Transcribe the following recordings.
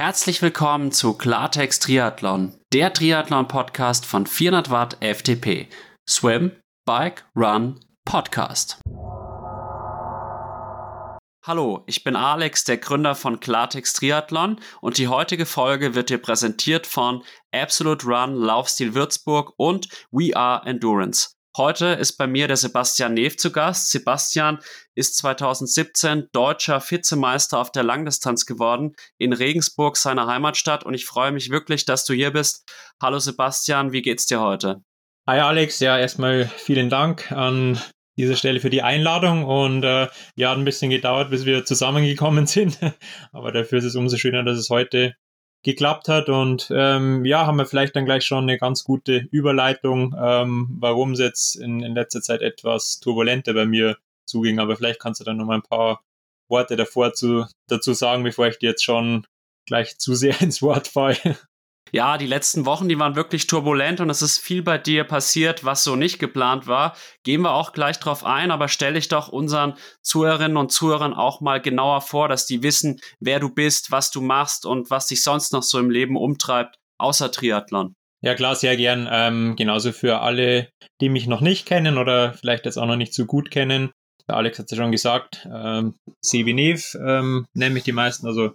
Herzlich willkommen zu Klartext Triathlon, der Triathlon-Podcast von 400 Watt FTP. Swim, Bike, Run, Podcast. Hallo, ich bin Alex, der Gründer von Klartext Triathlon und die heutige Folge wird dir präsentiert von Absolute Run, Laufstil Würzburg und We Are Endurance. Heute ist bei mir der Sebastian Neff zu Gast. Sebastian ist 2017 deutscher Vizemeister auf der Langdistanz geworden in Regensburg, seiner Heimatstadt. Und ich freue mich wirklich, dass du hier bist. Hallo Sebastian, wie geht's dir heute? Hi Alex, ja, erstmal vielen Dank an dieser Stelle für die Einladung und äh, ja, hat ein bisschen gedauert, bis wir zusammengekommen sind. Aber dafür ist es umso schöner, dass es heute geklappt hat. Und ähm, ja, haben wir vielleicht dann gleich schon eine ganz gute Überleitung, ähm, warum es jetzt in, in letzter Zeit etwas turbulenter bei mir zuging. Aber vielleicht kannst du dann noch mal ein paar Worte davor zu, dazu sagen, bevor ich dir jetzt schon gleich zu sehr ins Wort falle. Ja, die letzten Wochen, die waren wirklich turbulent und es ist viel bei dir passiert, was so nicht geplant war. Gehen wir auch gleich drauf ein, aber stell dich doch unseren Zuhörerinnen und Zuhörern auch mal genauer vor, dass die wissen, wer du bist, was du machst und was dich sonst noch so im Leben umtreibt, außer Triathlon. Ja, klar, sehr gern. Ähm, genauso für alle, die mich noch nicht kennen oder vielleicht jetzt auch noch nicht so gut kennen. Der Alex hat es ja schon gesagt, ähm, Sebi Nev ähm, nenne ich die meisten, also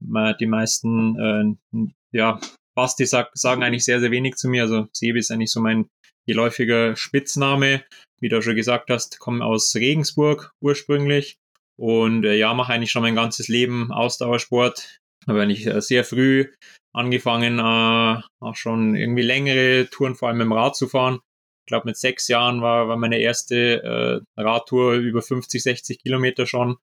die meisten äh, ja, Basti sag, sagen eigentlich sehr, sehr wenig zu mir. Also Sebi ist eigentlich so mein geläufiger Spitzname. Wie du schon gesagt hast, komme aus Regensburg ursprünglich und äh, ja, mache eigentlich schon mein ganzes Leben Ausdauersport. Habe eigentlich äh, sehr früh angefangen, äh, auch schon irgendwie längere Touren, vor allem dem Rad zu fahren. Ich glaube, mit sechs Jahren war, war meine erste äh, Radtour über 50, 60 Kilometer schon.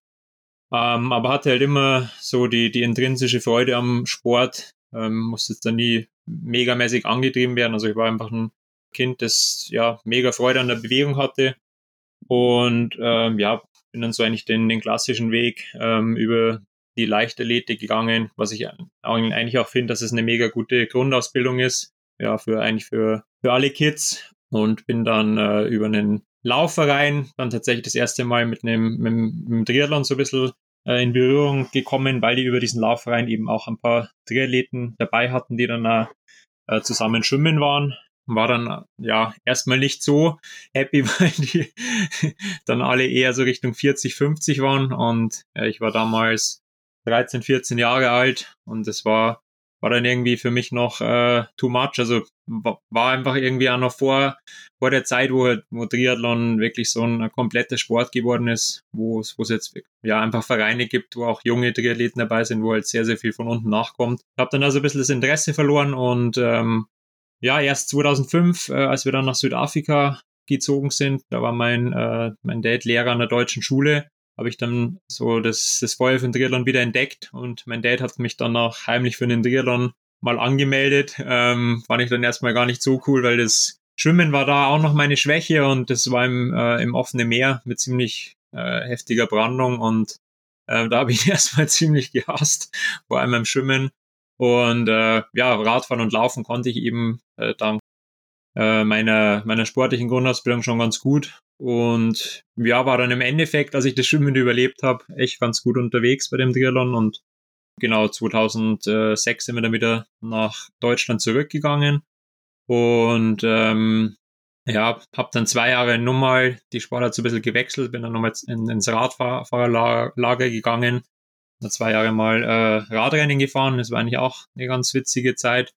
Ähm, aber hatte halt immer so die, die intrinsische Freude am Sport, ähm, musste jetzt dann nie megamäßig angetrieben werden. Also ich war einfach ein Kind, das ja mega Freude an der Bewegung hatte. Und ähm, ja, bin dann so eigentlich den, den klassischen Weg ähm, über die Leichtathletik gegangen, was ich eigentlich auch finde, dass es eine mega gute Grundausbildung ist, ja, für eigentlich für, für alle Kids. Und bin dann äh, über einen Laufverein dann tatsächlich das erste Mal mit einem, mit einem Triathlon so ein bisschen äh, in Berührung gekommen, weil die über diesen Laufverein eben auch ein paar Triathleten dabei hatten, die dann äh, zusammen schwimmen waren. War dann ja erstmal nicht so happy, weil die dann alle eher so Richtung 40, 50 waren und ja, ich war damals 13, 14 Jahre alt und es war war dann irgendwie für mich noch äh, too much. Also war einfach irgendwie auch noch vor, vor der Zeit, wo, halt, wo Triathlon wirklich so ein, kompletter Sport geworden ist, wo es jetzt ja einfach Vereine gibt, wo auch junge Triathleten dabei sind, wo halt sehr, sehr viel von unten nachkommt. Ich habe dann also ein bisschen das Interesse verloren und ähm, ja, erst 2005, äh, als wir dann nach Südafrika gezogen sind, da war mein, äh, mein Dad Lehrer an der deutschen Schule habe ich dann so das, das Feuer für den Triathlon wieder entdeckt und mein Dad hat mich dann auch heimlich für den Triathlon mal angemeldet. Ähm, fand ich dann erstmal gar nicht so cool, weil das Schwimmen war da auch noch meine Schwäche und das war im, äh, im offenen Meer mit ziemlich äh, heftiger Brandung und äh, da habe ich erstmal ziemlich gehasst, vor allem beim Schwimmen. Und äh, ja, Radfahren und Laufen konnte ich eben äh, dank äh, meiner, meiner sportlichen Grundausbildung schon ganz gut. Und ja, war dann im Endeffekt, als ich das Schwimmen überlebt habe, echt ganz gut unterwegs bei dem Triathlon. Und genau 2006 sind wir dann wieder nach Deutschland zurückgegangen. Und ähm, ja, habe dann zwei Jahre nochmal die Sportart so ein bisschen gewechselt, bin dann nochmal in, ins Radfahrerlager gegangen, dann zwei Jahre mal äh, Radrennen gefahren, das war eigentlich auch eine ganz witzige Zeit.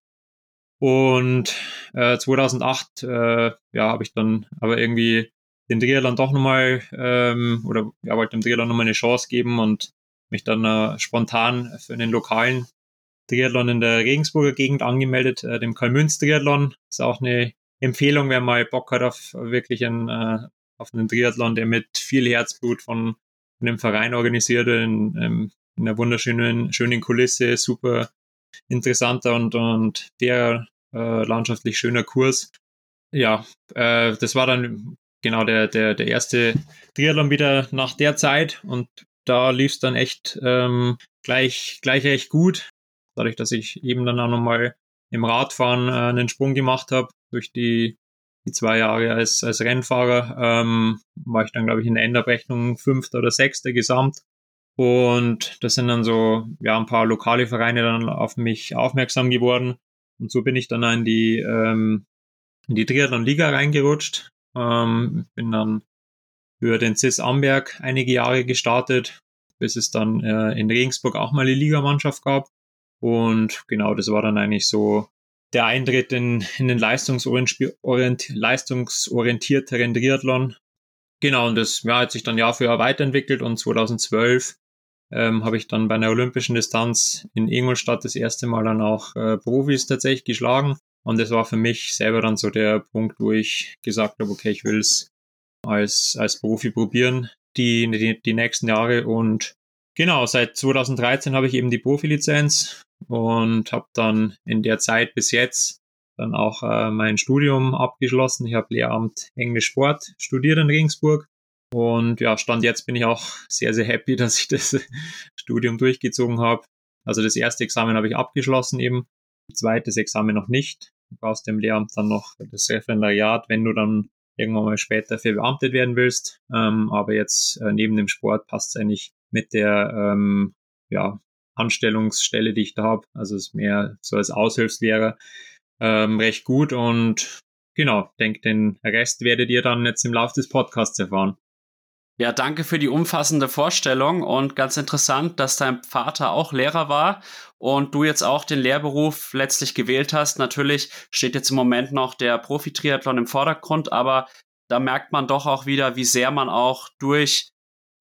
Und äh, 2008 äh, ja, habe ich dann aber irgendwie den Triathlon doch nochmal ähm, oder ja, wollte dem Triathlon nochmal eine Chance geben und mich dann äh, spontan für einen lokalen Triathlon in der Regensburger Gegend angemeldet, äh, dem Karl-Münz Triathlon. Ist auch eine Empfehlung, wer mal Bock hat auf wirklich einen, äh, auf einen Triathlon, der mit viel Herzblut von, von einem Verein organisiert wird, in, in einer wunderschönen schönen Kulisse, super interessanter und, und der äh, landschaftlich schöner Kurs. Ja, äh, das war dann genau der, der, der erste Triathlon wieder nach der Zeit und da lief es dann echt ähm, gleich, gleich recht gut. Dadurch, dass ich eben dann auch nochmal im Radfahren äh, einen Sprung gemacht habe durch die, die zwei Jahre als, als Rennfahrer, ähm, war ich dann, glaube ich, in der Endabrechnung fünfter oder sechster gesamt Und das sind dann so, ja, ein paar lokale Vereine dann auf mich aufmerksam geworden. Und so bin ich dann in die, ähm, in die Triathlon-Liga reingerutscht. Ähm, bin dann für den CIS Amberg einige Jahre gestartet, bis es dann äh, in Regensburg auch mal eine Ligamannschaft gab. Und genau, das war dann eigentlich so der Eintritt in, in den leistungsorient, leistungsorientierteren Triathlon. Genau, und das ja, hat sich dann Jahr für Jahr weiterentwickelt und 2012 ähm, habe ich dann bei einer olympischen Distanz in Ingolstadt das erste Mal dann auch äh, Profis tatsächlich geschlagen. Und das war für mich selber dann so der Punkt, wo ich gesagt habe, okay, ich will es als, als Profi probieren, die, die, die nächsten Jahre. Und genau, seit 2013 habe ich eben die Profilizenz und habe dann in der Zeit bis jetzt dann auch äh, mein Studium abgeschlossen. Ich habe Lehramt Englisch Sport studiert in Regensburg und ja, Stand jetzt bin ich auch sehr, sehr happy, dass ich das Studium durchgezogen habe. Also das erste Examen habe ich abgeschlossen eben, zweites Examen noch nicht. Du brauchst dem Lehramt dann noch das Referendariat, wenn du dann irgendwann mal später verbeamtet werden willst. Ähm, aber jetzt äh, neben dem Sport passt es eigentlich mit der ähm, ja, Anstellungsstelle, die ich da habe. Also es ist mehr so als Aushilfslehrer ähm, recht gut und genau, denke, den Rest werdet ihr dann jetzt im Laufe des Podcasts erfahren. Ja, danke für die umfassende Vorstellung und ganz interessant, dass dein Vater auch Lehrer war und du jetzt auch den Lehrberuf letztlich gewählt hast. Natürlich steht jetzt im Moment noch der Profi-Triathlon im Vordergrund, aber da merkt man doch auch wieder, wie sehr man auch durch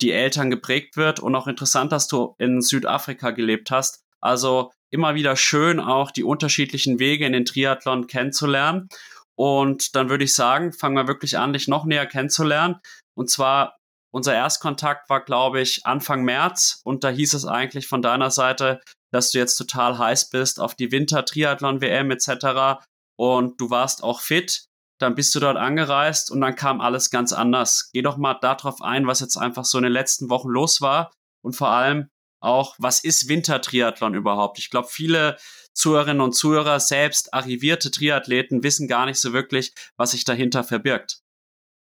die Eltern geprägt wird und auch interessant, dass du in Südafrika gelebt hast. Also immer wieder schön auch die unterschiedlichen Wege in den Triathlon kennenzulernen. Und dann würde ich sagen, fangen wir wirklich an, dich noch näher kennenzulernen. Und zwar unser Erstkontakt war, glaube ich, Anfang März und da hieß es eigentlich von deiner Seite, dass du jetzt total heiß bist auf die Winter-Triathlon-WM etc. Und du warst auch fit. Dann bist du dort angereist und dann kam alles ganz anders. Geh doch mal darauf ein, was jetzt einfach so in den letzten Wochen los war und vor allem auch, was ist Winter-Triathlon überhaupt? Ich glaube, viele Zuhörerinnen und Zuhörer, selbst arrivierte Triathleten, wissen gar nicht so wirklich, was sich dahinter verbirgt.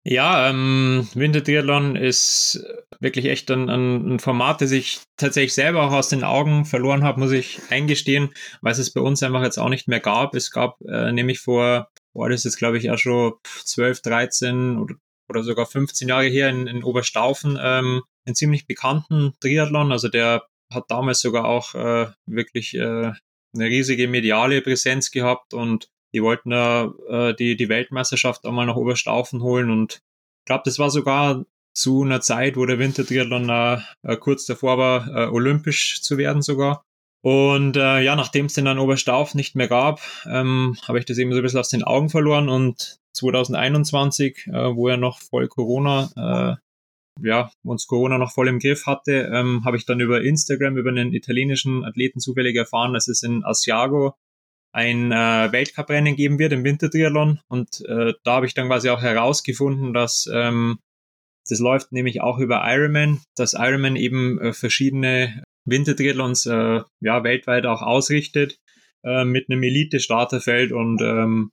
Ja, ähm, Wintertriathlon ist wirklich echt ein, ein, Format, das ich tatsächlich selber auch aus den Augen verloren habe, muss ich eingestehen, weil es bei uns einfach jetzt auch nicht mehr gab. Es gab äh, nämlich vor, boah, das ist jetzt glaube ich auch schon 12, 13 oder, oder sogar 15 Jahre her in, in Oberstaufen ähm, einen ziemlich bekannten Triathlon. Also der hat damals sogar auch äh, wirklich äh, eine riesige mediale Präsenz gehabt und die wollten ja äh, die, die Weltmeisterschaft einmal nach Oberstaufen holen und ich glaube, das war sogar zu einer Zeit, wo der Wintertriathlon äh, äh, kurz davor war, äh, olympisch zu werden sogar. Und äh, ja, nachdem es den dann Oberstauf nicht mehr gab, ähm, habe ich das eben so ein bisschen aus den Augen verloren und 2021, äh, wo er noch voll Corona, äh, ja, uns Corona noch voll im Griff hatte, ähm, habe ich dann über Instagram, über einen italienischen Athleten zufällig erfahren, dass es in Asiago ein äh, Weltcuprennen geben wird im Wintertriathlon. Und äh, da habe ich dann quasi auch herausgefunden, dass ähm, das läuft nämlich auch über Ironman, dass Ironman eben äh, verschiedene Wintertriathlons äh, ja, weltweit auch ausrichtet äh, mit einem Elite-Starterfeld. Und ähm,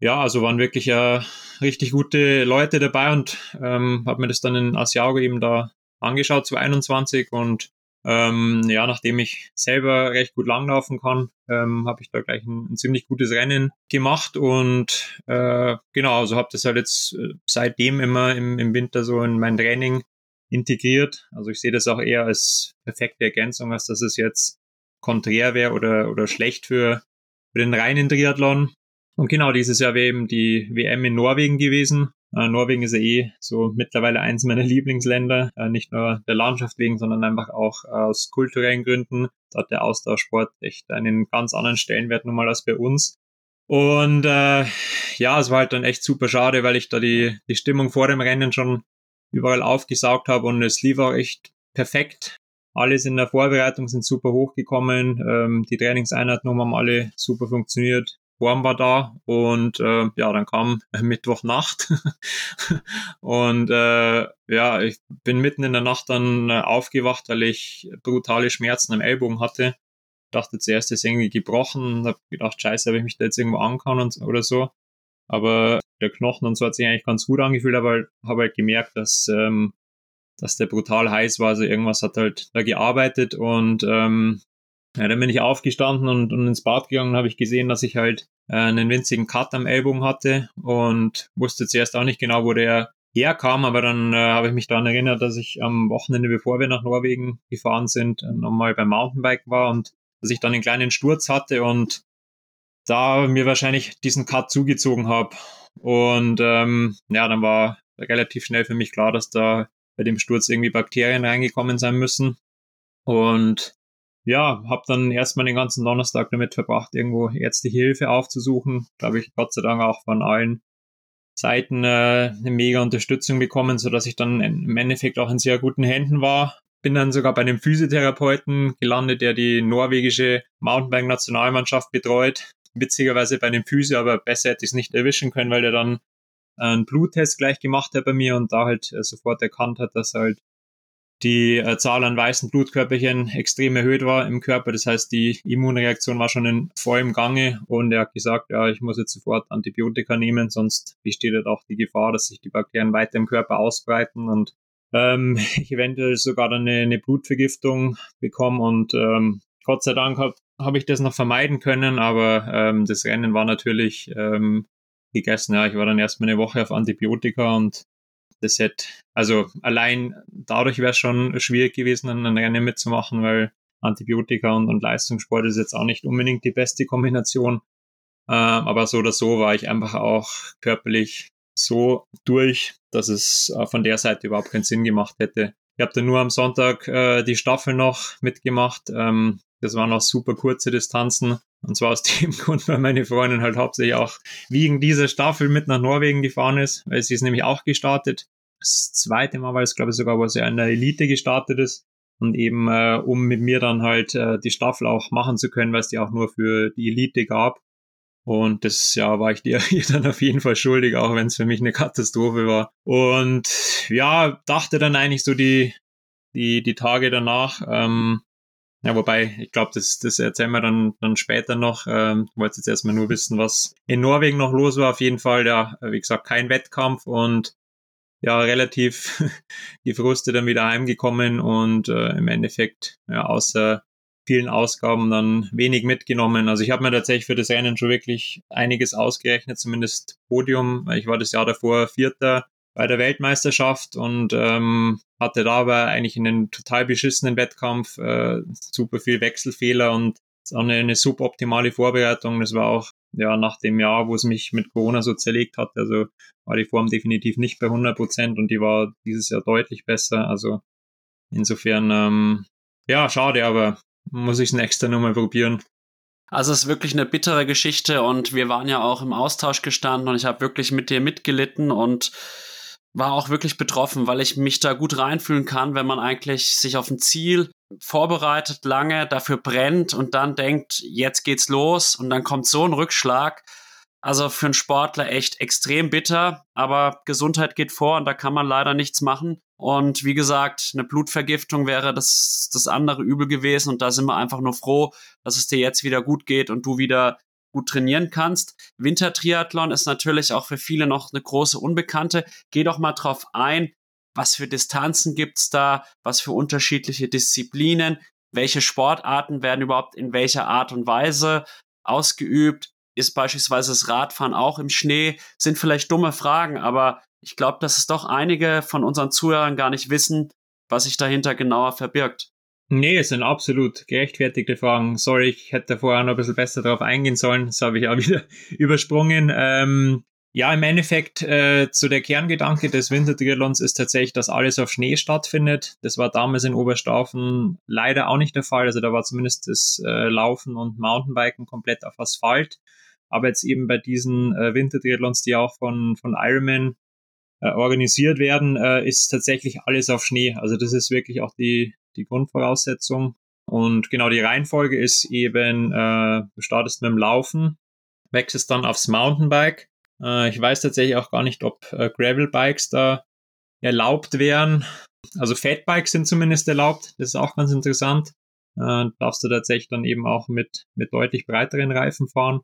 ja, also waren wirklich äh, richtig gute Leute dabei. Und ähm, habe mir das dann in Asiago eben da angeschaut zu 21 und ähm, ja, nachdem ich selber recht gut langlaufen kann, ähm, habe ich da gleich ein, ein, ziemlich gutes Rennen gemacht und äh, genau, also habe das halt jetzt äh, seitdem immer im, im Winter so in mein Training integriert. Also ich sehe das auch eher als perfekte Ergänzung, als dass es jetzt konträr wäre oder, oder schlecht für, für den reinen Triathlon. Und genau dieses Jahr wäre eben die WM in Norwegen gewesen. Äh, Norwegen ist ja eh so mittlerweile eins meiner Lieblingsländer, äh, nicht nur der Landschaft wegen, sondern einfach auch aus kulturellen Gründen. Da hat der Austauschsport echt einen ganz anderen Stellenwert nochmal als bei uns. Und äh, ja, es war halt dann echt super schade, weil ich da die, die Stimmung vor dem Rennen schon überall aufgesaugt habe und es lief auch echt perfekt. Alles in der Vorbereitung sind super hochgekommen. Ähm, die Trainingseinheiten haben alle super funktioniert. Form war da und äh, ja, dann kam Mittwochnacht und äh, ja, ich bin mitten in der Nacht dann äh, aufgewacht, weil ich brutale Schmerzen am Ellbogen hatte. Dachte zuerst, ist irgendwie gebrochen, habe gedacht, scheiße, habe ich mich da jetzt irgendwo angehauen und, oder so. Aber der Knochen und so hat sich eigentlich ganz gut angefühlt, aber habe halt gemerkt, dass ähm, dass der brutal heiß war. Also irgendwas hat halt da gearbeitet und ähm, ja, dann bin ich aufgestanden und, und ins Bad gegangen und habe ich gesehen, dass ich halt äh, einen winzigen Cut am Ellbogen hatte und wusste zuerst auch nicht genau, wo der herkam, aber dann äh, habe ich mich daran erinnert, dass ich am Wochenende, bevor wir nach Norwegen gefahren sind, nochmal beim Mountainbike war und dass ich dann einen kleinen Sturz hatte und da mir wahrscheinlich diesen Cut zugezogen habe. Und ähm, ja, dann war relativ schnell für mich klar, dass da bei dem Sturz irgendwie Bakterien reingekommen sein müssen. Und ja, habe dann erstmal den ganzen Donnerstag damit verbracht, irgendwo ärztliche Hilfe aufzusuchen. Da habe ich Gott sei Dank auch von allen Seiten äh, eine mega Unterstützung bekommen, so dass ich dann im Endeffekt auch in sehr guten Händen war. Bin dann sogar bei einem Physiotherapeuten gelandet, der die norwegische Mountainbike-Nationalmannschaft betreut. Witzigerweise bei einem Physio, aber besser hätte ich es nicht erwischen können, weil der dann einen Bluttest gleich gemacht hat bei mir und da halt äh, sofort erkannt hat, dass halt die äh, Zahl an weißen Blutkörperchen extrem erhöht war im Körper. Das heißt, die Immunreaktion war schon in vollem Gange und er hat gesagt, ja, ich muss jetzt sofort Antibiotika nehmen, sonst besteht halt auch die Gefahr, dass sich die Bakterien weiter im Körper ausbreiten und ähm, ich eventuell sogar dann eine, eine Blutvergiftung bekomme und ähm, Gott sei Dank habe hab ich das noch vermeiden können, aber ähm, das Rennen war natürlich ähm, gegessen. Ja, ich war dann erstmal eine Woche auf Antibiotika und das hätte, also allein dadurch wäre es schon schwierig gewesen, ein Rennen mitzumachen, weil Antibiotika und, und Leistungssport ist jetzt auch nicht unbedingt die beste Kombination. Ähm, aber so oder so war ich einfach auch körperlich so durch, dass es äh, von der Seite überhaupt keinen Sinn gemacht hätte. Ich habe dann nur am Sonntag äh, die Staffel noch mitgemacht. Ähm, das waren auch super kurze Distanzen. Und zwar aus dem Grund, weil meine Freundin halt hauptsächlich auch wegen dieser Staffel mit nach Norwegen gefahren ist, weil sie ist nämlich auch gestartet. Das zweite Mal war es, glaube ich, sogar, wo sie in der Elite gestartet ist. Und eben, äh, um mit mir dann halt äh, die Staffel auch machen zu können, weil es die auch nur für die Elite gab. Und das ja, war ich dir dann auf jeden Fall schuldig, auch wenn es für mich eine Katastrophe war. Und ja, dachte dann eigentlich so die, die, die Tage danach, ähm, ja, wobei, ich glaube, das, das erzählen wir dann, dann später noch. Ähm, wollte jetzt erstmal nur wissen, was in Norwegen noch los war. Auf jeden Fall, ja, wie gesagt, kein Wettkampf und ja, relativ gefrustet dann wieder heimgekommen und äh, im Endeffekt, ja, außer vielen Ausgaben dann wenig mitgenommen. Also ich habe mir tatsächlich für das Rennen schon wirklich einiges ausgerechnet, zumindest Podium. Ich war das Jahr davor Vierter bei der Weltmeisterschaft und ähm, hatte da aber eigentlich einen total beschissenen Wettkampf, äh, super viel Wechselfehler und eine, eine suboptimale Vorbereitung. Das war auch ja nach dem Jahr, wo es mich mit Corona so zerlegt hat. Also war die Form definitiv nicht bei 100 Prozent und die war dieses Jahr deutlich besser. Also insofern, ähm, ja, schade, aber muss ich es nächste nochmal probieren. Also es ist wirklich eine bittere Geschichte und wir waren ja auch im Austausch gestanden und ich habe wirklich mit dir mitgelitten und war auch wirklich betroffen, weil ich mich da gut reinfühlen kann, wenn man eigentlich sich auf ein Ziel vorbereitet, lange dafür brennt und dann denkt, jetzt geht's los und dann kommt so ein Rückschlag. Also für einen Sportler echt extrem bitter, aber Gesundheit geht vor und da kann man leider nichts machen. Und wie gesagt, eine Blutvergiftung wäre das, das andere Übel gewesen und da sind wir einfach nur froh, dass es dir jetzt wieder gut geht und du wieder gut trainieren kannst. Wintertriathlon ist natürlich auch für viele noch eine große Unbekannte. Geh doch mal drauf ein, was für Distanzen gibt's da, was für unterschiedliche Disziplinen, welche Sportarten werden überhaupt in welcher Art und Weise ausgeübt. Ist beispielsweise das Radfahren auch im Schnee? Sind vielleicht dumme Fragen, aber ich glaube, dass es doch einige von unseren Zuhörern gar nicht wissen, was sich dahinter genauer verbirgt. Nee, es sind absolut gerechtfertigte Fragen. Sorry, ich hätte vorher noch ein bisschen besser darauf eingehen sollen. Das habe ich auch wieder übersprungen. Ähm, ja, im Endeffekt äh, zu der Kerngedanke des Wintertriathlons ist tatsächlich, dass alles auf Schnee stattfindet. Das war damals in Oberstaufen leider auch nicht der Fall. Also da war zumindest das äh, Laufen und Mountainbiken komplett auf Asphalt. Aber jetzt eben bei diesen äh, Wintertriathlons, die auch von, von Ironman äh, organisiert werden, äh, ist tatsächlich alles auf Schnee. Also das ist wirklich auch die, die Grundvoraussetzung. Und genau die Reihenfolge ist eben, äh, du startest mit dem Laufen, wechselst dann aufs Mountainbike. Äh, ich weiß tatsächlich auch gar nicht, ob äh, Gravelbikes da erlaubt wären. Also Fatbikes sind zumindest erlaubt. Das ist auch ganz interessant. Äh, darfst du tatsächlich dann eben auch mit, mit deutlich breiteren Reifen fahren,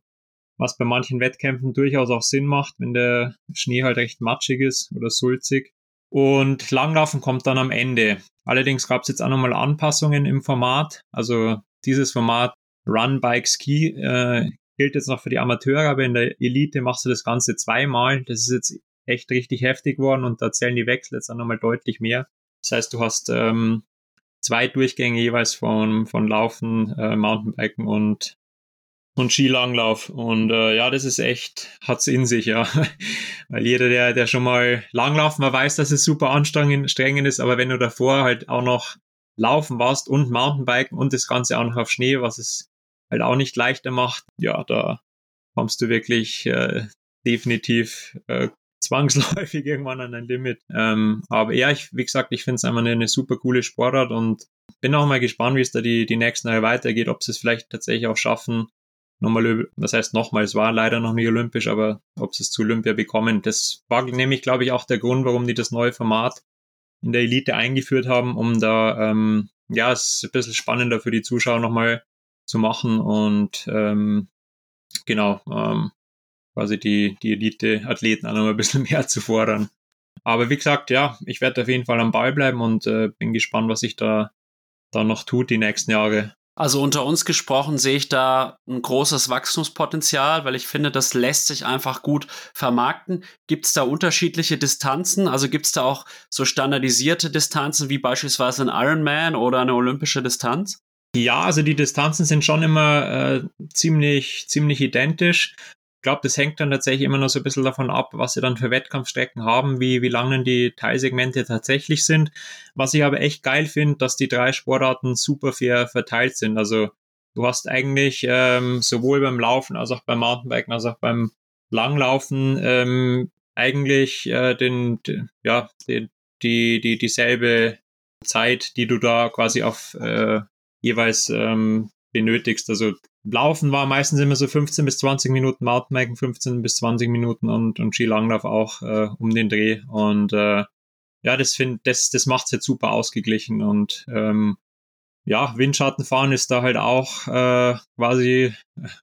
was bei manchen Wettkämpfen durchaus auch Sinn macht, wenn der Schnee halt recht matschig ist oder sulzig. Und Langlaufen kommt dann am Ende. Allerdings gab es jetzt auch nochmal Anpassungen im Format. Also dieses Format Run Bike Ski äh, gilt jetzt noch für die Amateure, aber in der Elite machst du das Ganze zweimal. Das ist jetzt echt richtig heftig geworden und da zählen die Wechsel jetzt auch nochmal deutlich mehr. Das heißt, du hast ähm, zwei Durchgänge jeweils von, von Laufen, äh, Mountainbiken und, und Skilanglauf. Und äh, ja, das ist echt, hat's in sich, ja. Weil jeder, der, der schon mal Langlaufen war, weiß, dass es super anstrengend ist, aber wenn du davor halt auch noch laufen warst und Mountainbiken und das Ganze auch noch auf Schnee, was es halt auch nicht leichter macht, ja, da kommst du wirklich äh, definitiv äh, zwangsläufig irgendwann an ein Limit. Ähm, aber ja, ich, wie gesagt, ich finde es einfach eine, eine, super coole Sportart und bin auch mal gespannt, wie es da die, die nächsten Jahre weitergeht, ob sie es vielleicht tatsächlich auch schaffen, nochmal, das heißt nochmal, es war leider noch nie olympisch, aber ob sie es zu Olympia bekommen, das war nämlich, glaube ich, auch der Grund, warum die das neue Format in der Elite eingeführt haben, um da, ähm, ja, es ein bisschen spannender für die Zuschauer nochmal zu machen und ähm, genau, ähm, quasi die, die Elite-Athleten auch noch ein bisschen mehr zu fordern. Aber wie gesagt, ja, ich werde auf jeden Fall am Ball bleiben und äh, bin gespannt, was sich da, da noch tut die nächsten Jahre. Also unter uns gesprochen sehe ich da ein großes Wachstumspotenzial, weil ich finde, das lässt sich einfach gut vermarkten. Gibt es da unterschiedliche Distanzen? Also gibt es da auch so standardisierte Distanzen wie beispielsweise ein Ironman oder eine olympische Distanz? Ja, also die Distanzen sind schon immer äh, ziemlich, ziemlich identisch. Ich glaube, das hängt dann tatsächlich immer noch so ein bisschen davon ab, was sie dann für Wettkampfstrecken haben, wie, wie lang denn die Teilsegmente tatsächlich sind. Was ich aber echt geil finde, dass die drei Sportarten super fair verteilt sind. Also du hast eigentlich ähm, sowohl beim Laufen als auch beim Mountainbiken als auch beim Langlaufen ähm, eigentlich äh, den, den, ja, die, die, die, dieselbe Zeit, die du da quasi auf äh, jeweils ähm, benötigst. Also Laufen war meistens immer so 15 bis 20 Minuten, Mountainbiken 15 bis 20 Minuten und, und Skilanglauf auch äh, um den Dreh. Und äh, ja, das finde das, das macht es jetzt super ausgeglichen. Und ähm, ja, Windschattenfahren ist da halt auch äh, quasi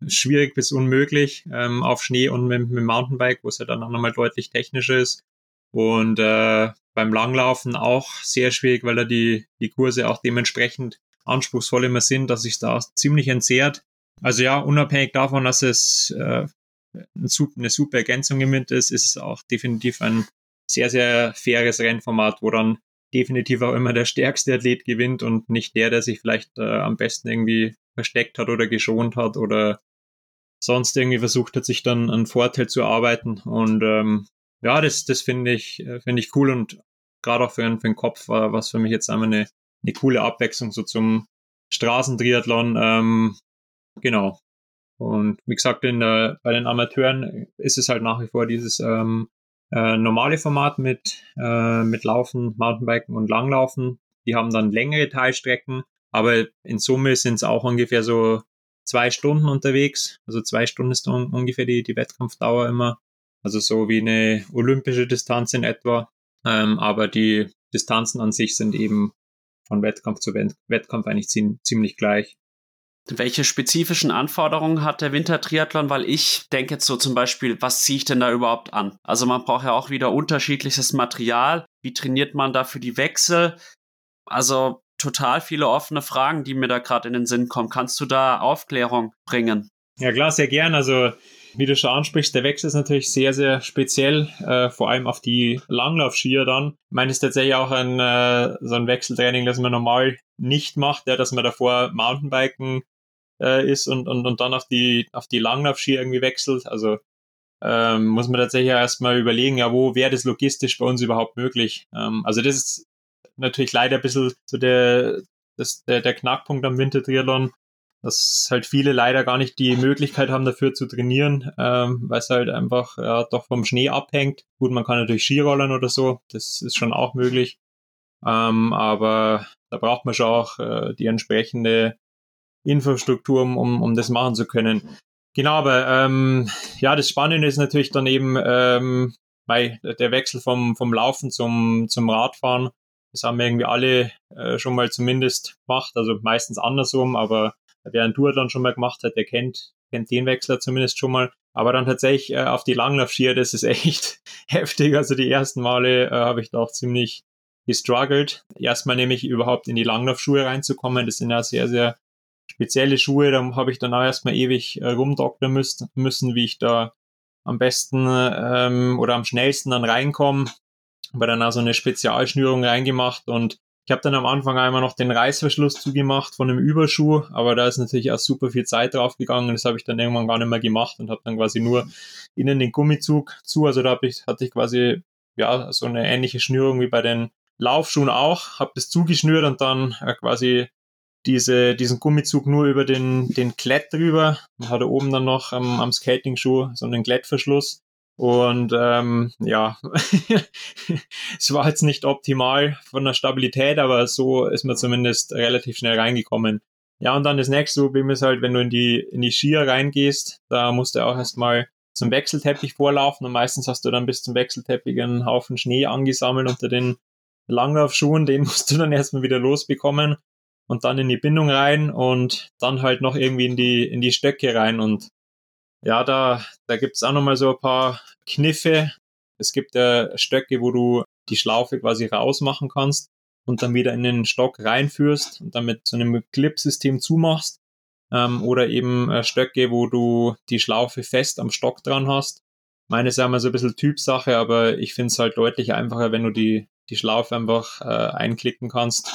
schwierig bis unmöglich ähm, auf Schnee und mit, mit Mountainbike, wo es ja dann auch nochmal deutlich technischer ist. Und äh, beim Langlaufen auch sehr schwierig, weil da die, die Kurse auch dementsprechend anspruchsvoll immer sind, dass sich da ziemlich entzehrt. Also ja, unabhängig davon, dass es äh, eine super Ergänzung mit ist, ist es auch definitiv ein sehr, sehr faires Rennformat, wo dann definitiv auch immer der stärkste Athlet gewinnt und nicht der, der sich vielleicht äh, am besten irgendwie versteckt hat oder geschont hat oder sonst irgendwie versucht hat, sich dann einen Vorteil zu erarbeiten. Und ähm, ja, das, das finde ich, äh, finde ich cool und gerade auch für, für den Kopf war was für mich jetzt einmal eine, eine coole Abwechslung so zum Straßentriathlon. Ähm, genau. Und wie gesagt, in der, bei den Amateuren ist es halt nach wie vor dieses ähm, äh, normale Format mit, äh, mit Laufen, Mountainbiken und Langlaufen. Die haben dann längere Teilstrecken, aber in Summe sind es auch ungefähr so zwei Stunden unterwegs. Also zwei Stunden ist un ungefähr die, die Wettkampfdauer immer. Also so wie eine olympische Distanz in etwa. Ähm, aber die Distanzen an sich sind eben von Wettkampf zu Wettkampf eigentlich ziemlich gleich. Welche spezifischen Anforderungen hat der Wintertriathlon? Weil ich denke jetzt so zum Beispiel, was ziehe ich denn da überhaupt an? Also man braucht ja auch wieder unterschiedliches Material. Wie trainiert man da für die Wechsel? Also total viele offene Fragen, die mir da gerade in den Sinn kommen. Kannst du da Aufklärung bringen? Ja klar, sehr gern. Also wie du schon ansprichst, der Wechsel ist natürlich sehr, sehr speziell, äh, vor allem auf die Langlaufskier dann. Ich meine, es ist tatsächlich auch ein, äh, so ein Wechseltraining, das man normal nicht macht, ja, dass man davor Mountainbiken äh, ist und, und, und dann auf die, auf die Langlaufskier irgendwie wechselt. Also ähm, muss man tatsächlich erstmal überlegen, ja, wo wäre das logistisch bei uns überhaupt möglich? Ähm, also das ist natürlich leider ein bisschen so der, das, der, der Knackpunkt am Wintertriathlon, dass halt viele leider gar nicht die Möglichkeit haben, dafür zu trainieren, ähm, weil es halt einfach ja, doch vom Schnee abhängt. Gut, man kann natürlich Skirollern oder so, das ist schon auch möglich. Ähm, aber da braucht man schon auch äh, die entsprechende Infrastruktur, um, um das machen zu können. Genau, aber ähm, ja, das Spannende ist natürlich dann eben ähm, weil der Wechsel vom, vom Laufen zum, zum Radfahren. Das haben wir irgendwie alle äh, schon mal zumindest gemacht, also meistens andersrum, aber wer ein Duathlon schon mal gemacht hat, der kennt, kennt den Wechsler zumindest schon mal. Aber dann tatsächlich äh, auf die Langlaufskier, das ist echt heftig. Also die ersten Male äh, habe ich da auch ziemlich gestruggelt. Erstmal nämlich überhaupt in die Langlaufschuhe reinzukommen. Das sind ja sehr, sehr spezielle Schuhe. Da habe ich dann auch erstmal ewig äh, rumdoktern müssen, müssen, wie ich da am besten ähm, oder am schnellsten dann reinkomme. Habe dann auch so eine Spezialschnürung reingemacht und ich habe dann am Anfang einmal noch den Reißverschluss zugemacht von einem Überschuh, aber da ist natürlich auch super viel Zeit drauf gegangen. Das habe ich dann irgendwann gar nicht mehr gemacht und habe dann quasi nur innen den Gummizug zu. Also da ich, hatte ich quasi ja so eine ähnliche Schnürung wie bei den Laufschuhen auch. Habe das zugeschnürt und dann äh, quasi diese, diesen Gummizug nur über den, den Klett drüber. Man hatte oben dann noch ähm, am Skating-Schuh so einen Klettverschluss. Und ähm, ja, es war jetzt nicht optimal von der Stabilität, aber so ist man zumindest relativ schnell reingekommen. Ja, und dann das nächste Problem ist halt, wenn du in die, in die Skier reingehst, da musst du auch erstmal zum Wechselteppich vorlaufen und meistens hast du dann bis zum Wechselteppich einen Haufen Schnee angesammelt unter den Langlaufschuhen, den musst du dann erstmal wieder losbekommen und dann in die Bindung rein und dann halt noch irgendwie in die, in die Stöcke rein und ja, da, da gibt es auch nochmal so ein paar Kniffe. Es gibt äh, Stöcke, wo du die Schlaufe quasi rausmachen kannst und dann wieder in den Stock reinführst und dann mit so einem Clip-System zumachst. Ähm, oder eben äh, Stöcke, wo du die Schlaufe fest am Stock dran hast. Meine ist ja immer so ein bisschen Typsache, aber ich finde es halt deutlich einfacher, wenn du die, die Schlaufe einfach äh, einklicken kannst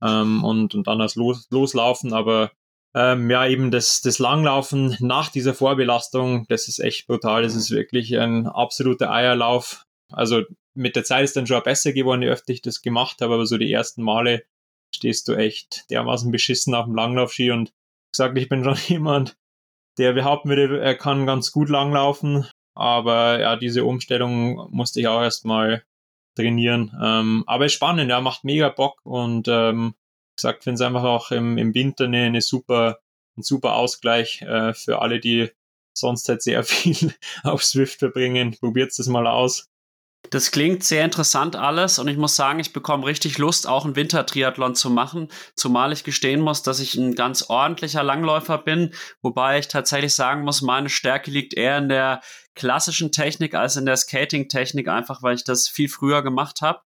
ähm, und, und dann als los, loslaufen. Aber ähm, ja, eben das, das Langlaufen nach dieser Vorbelastung, das ist echt brutal. Das ist wirklich ein absoluter Eierlauf. Also mit der Zeit ist dann schon besser geworden, je öfter ich das gemacht habe, aber so die ersten Male stehst du echt dermaßen beschissen auf dem Langlaufski und gesagt, ich bin schon jemand, der behaupten würde, er kann ganz gut langlaufen, aber ja, diese Umstellung musste ich auch erstmal trainieren. Ähm, aber ist spannend, ja, macht mega Bock und ähm, gesagt, finde es einfach auch im, im Winter eine, eine super, ein super Ausgleich äh, für alle, die sonst halt sehr viel auf Swift verbringen. Probiert es mal aus. Das klingt sehr interessant alles und ich muss sagen, ich bekomme richtig Lust, auch einen Wintertriathlon zu machen, zumal ich gestehen muss, dass ich ein ganz ordentlicher Langläufer bin, wobei ich tatsächlich sagen muss, meine Stärke liegt eher in der klassischen Technik als in der Skating-Technik, einfach weil ich das viel früher gemacht habe.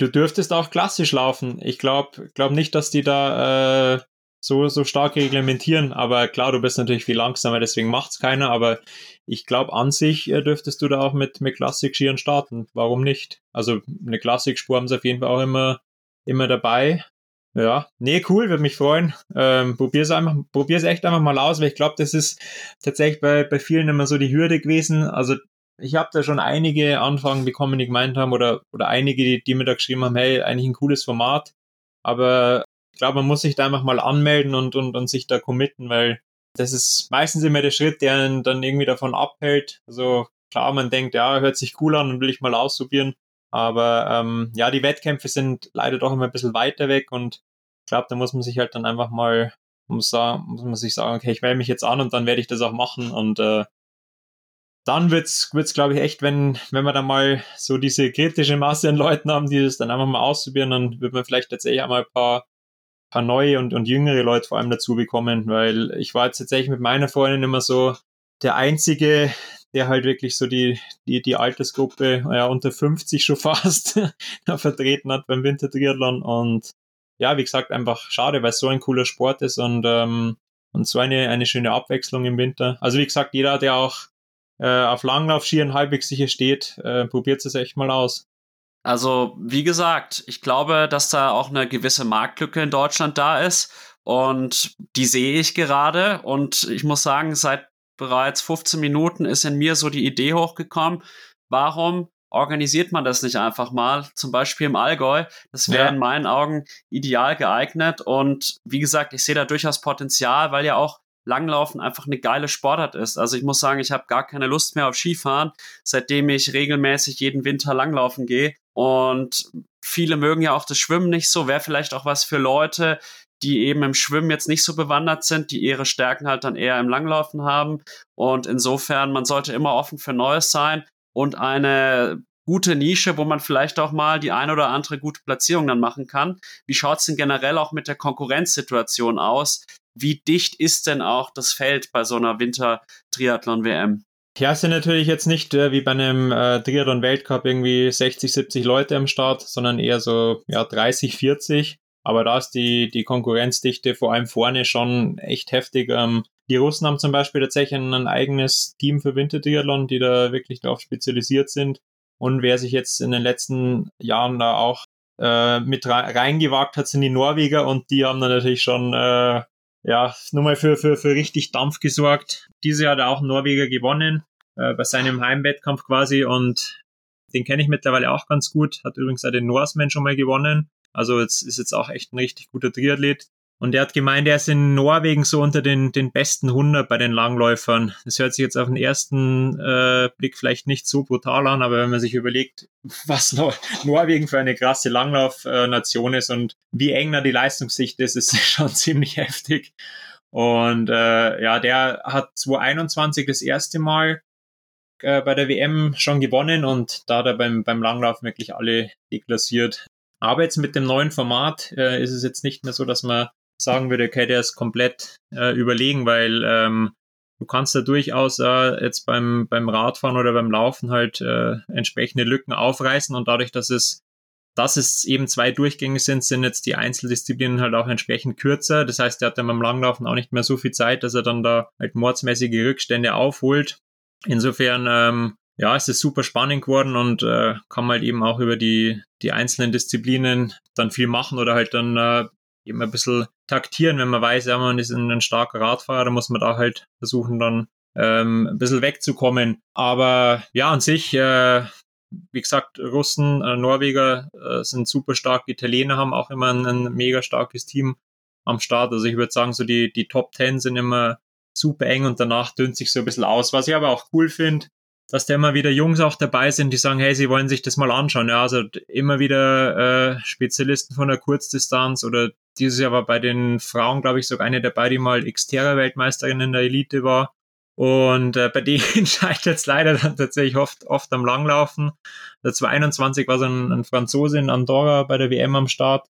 Du dürftest auch klassisch laufen. Ich glaube glaub nicht, dass die da äh, so, so stark reglementieren, aber klar, du bist natürlich viel langsamer, deswegen macht's keiner, aber ich glaube, an sich äh, dürftest du da auch mit, mit Klassik-Skiern starten. Warum nicht? Also eine Klassikspur haben sie auf jeden Fall auch immer, immer dabei. Ja, nee, cool, würde mich freuen. Ähm, probier's einfach, probier's echt einfach mal aus, weil ich glaube, das ist tatsächlich bei, bei vielen immer so die Hürde gewesen. Also ich habe da schon einige Anfragen bekommen, die gemeint haben, oder, oder einige, die, die mir da geschrieben haben, hey, eigentlich ein cooles Format. Aber ich glaube, man muss sich da einfach mal anmelden und, und, und sich da committen, weil das ist meistens immer der Schritt, der einen dann irgendwie davon abhält. Also klar, man denkt, ja, hört sich cool an und will ich mal ausprobieren. Aber ähm, ja, die Wettkämpfe sind leider doch immer ein bisschen weiter weg und ich glaube, da muss man sich halt dann einfach mal, muss, sagen, muss man sich sagen, okay, ich melde mich jetzt an und dann werde ich das auch machen. Und äh, dann wird's, wird's glaube ich, echt, wenn, wenn wir dann mal so diese kritische Masse an Leuten haben, die das dann einfach mal ausprobieren, dann wird man vielleicht tatsächlich einmal ein paar paar neue und, und jüngere Leute vor allem dazu bekommen, weil ich war jetzt tatsächlich mit meiner Freundin immer so der Einzige, der halt wirklich so die, die, die Altersgruppe ja, unter 50 schon fast vertreten hat beim Wintertriathlon und ja, wie gesagt, einfach schade, weil es so ein cooler Sport ist und, ähm, und so eine, eine schöne Abwechslung im Winter. Also wie gesagt, jeder, der auch äh, auf Langlaufskiern halbwegs sicher steht, äh, probiert es echt mal aus. Also, wie gesagt, ich glaube, dass da auch eine gewisse Marktlücke in Deutschland da ist. Und die sehe ich gerade. Und ich muss sagen, seit bereits 15 Minuten ist in mir so die Idee hochgekommen, warum organisiert man das nicht einfach mal, zum Beispiel im Allgäu. Das wäre ja. in meinen Augen ideal geeignet. Und wie gesagt, ich sehe da durchaus Potenzial, weil ja auch Langlaufen einfach eine geile Sportart ist. Also ich muss sagen, ich habe gar keine Lust mehr auf Skifahren, seitdem ich regelmäßig jeden Winter langlaufen gehe. Und viele mögen ja auch das Schwimmen nicht so. Wäre vielleicht auch was für Leute, die eben im Schwimmen jetzt nicht so bewandert sind, die ihre Stärken halt dann eher im Langlaufen haben. Und insofern, man sollte immer offen für Neues sein und eine gute Nische, wo man vielleicht auch mal die ein oder andere gute Platzierung dann machen kann. Wie schaut es denn generell auch mit der Konkurrenzsituation aus? Wie dicht ist denn auch das Feld bei so einer Winter-Triathlon-WM? Ja, es sind natürlich jetzt nicht äh, wie bei einem äh, Triathlon-Weltcup irgendwie 60, 70 Leute am Start, sondern eher so ja, 30, 40. Aber da ist die, die Konkurrenzdichte vor allem vorne schon echt heftig. Ähm, die Russen haben zum Beispiel tatsächlich ein eigenes Team für Wintertriathlon, die da wirklich darauf spezialisiert sind. Und wer sich jetzt in den letzten Jahren da auch äh, mit reingewagt hat, sind die Norweger und die haben dann natürlich schon äh, ja nur mal für, für, für richtig Dampf gesorgt. Diese hat auch ein Norweger gewonnen, äh, bei seinem Heimwettkampf quasi und den kenne ich mittlerweile auch ganz gut, hat übrigens auch den Norseman schon mal gewonnen. Also jetzt ist jetzt auch echt ein richtig guter Triathlet. Und er hat gemeint, er ist in Norwegen so unter den, den besten 100 bei den Langläufern. Das hört sich jetzt auf den ersten äh, Blick vielleicht nicht so brutal an, aber wenn man sich überlegt, was Nor Norwegen für eine krasse Langlaufnation ist und wie eng da die Leistungssicht ist, ist schon ziemlich heftig. Und äh, ja, der hat 2021 das erste Mal äh, bei der WM schon gewonnen und da hat er beim, beim Langlauf wirklich alle deklassiert. Aber jetzt mit dem neuen Format äh, ist es jetzt nicht mehr so, dass man sagen würde, okay, der ist komplett äh, überlegen, weil ähm, du kannst da durchaus äh, jetzt beim, beim Radfahren oder beim Laufen halt äh, entsprechende Lücken aufreißen und dadurch, dass es dass es eben zwei Durchgänge sind, sind jetzt die Einzeldisziplinen halt auch entsprechend kürzer. Das heißt, er hat dann beim Langlaufen auch nicht mehr so viel Zeit, dass er dann da halt mordsmäßige Rückstände aufholt. Insofern, ähm, ja, ist es super spannend geworden und äh, kann man halt eben auch über die, die einzelnen Disziplinen dann viel machen oder halt dann äh, eben ein bisschen taktieren, wenn man weiß, ja, man ist ein starker Radfahrer, dann muss man da halt versuchen, dann ähm, ein bisschen wegzukommen. Aber ja, an sich, äh, wie gesagt, Russen, äh, Norweger äh, sind super stark, Italiener haben auch immer ein, ein mega starkes Team am Start. Also ich würde sagen, so die, die Top Ten sind immer super eng und danach dünnt sich so ein bisschen aus. Was ich aber auch cool finde, dass da immer wieder Jungs auch dabei sind, die sagen, hey, sie wollen sich das mal anschauen. Ja, also immer wieder äh, Spezialisten von der Kurzdistanz oder dieses Jahr war bei den Frauen, glaube ich, sogar eine dabei, die mal Xterra-Weltmeisterin in der Elite war. Und äh, bei denen scheitert es leider dann tatsächlich oft, oft am Langlaufen. Der 2021 war so ein, ein Franzose in Andorra bei der WM am Start,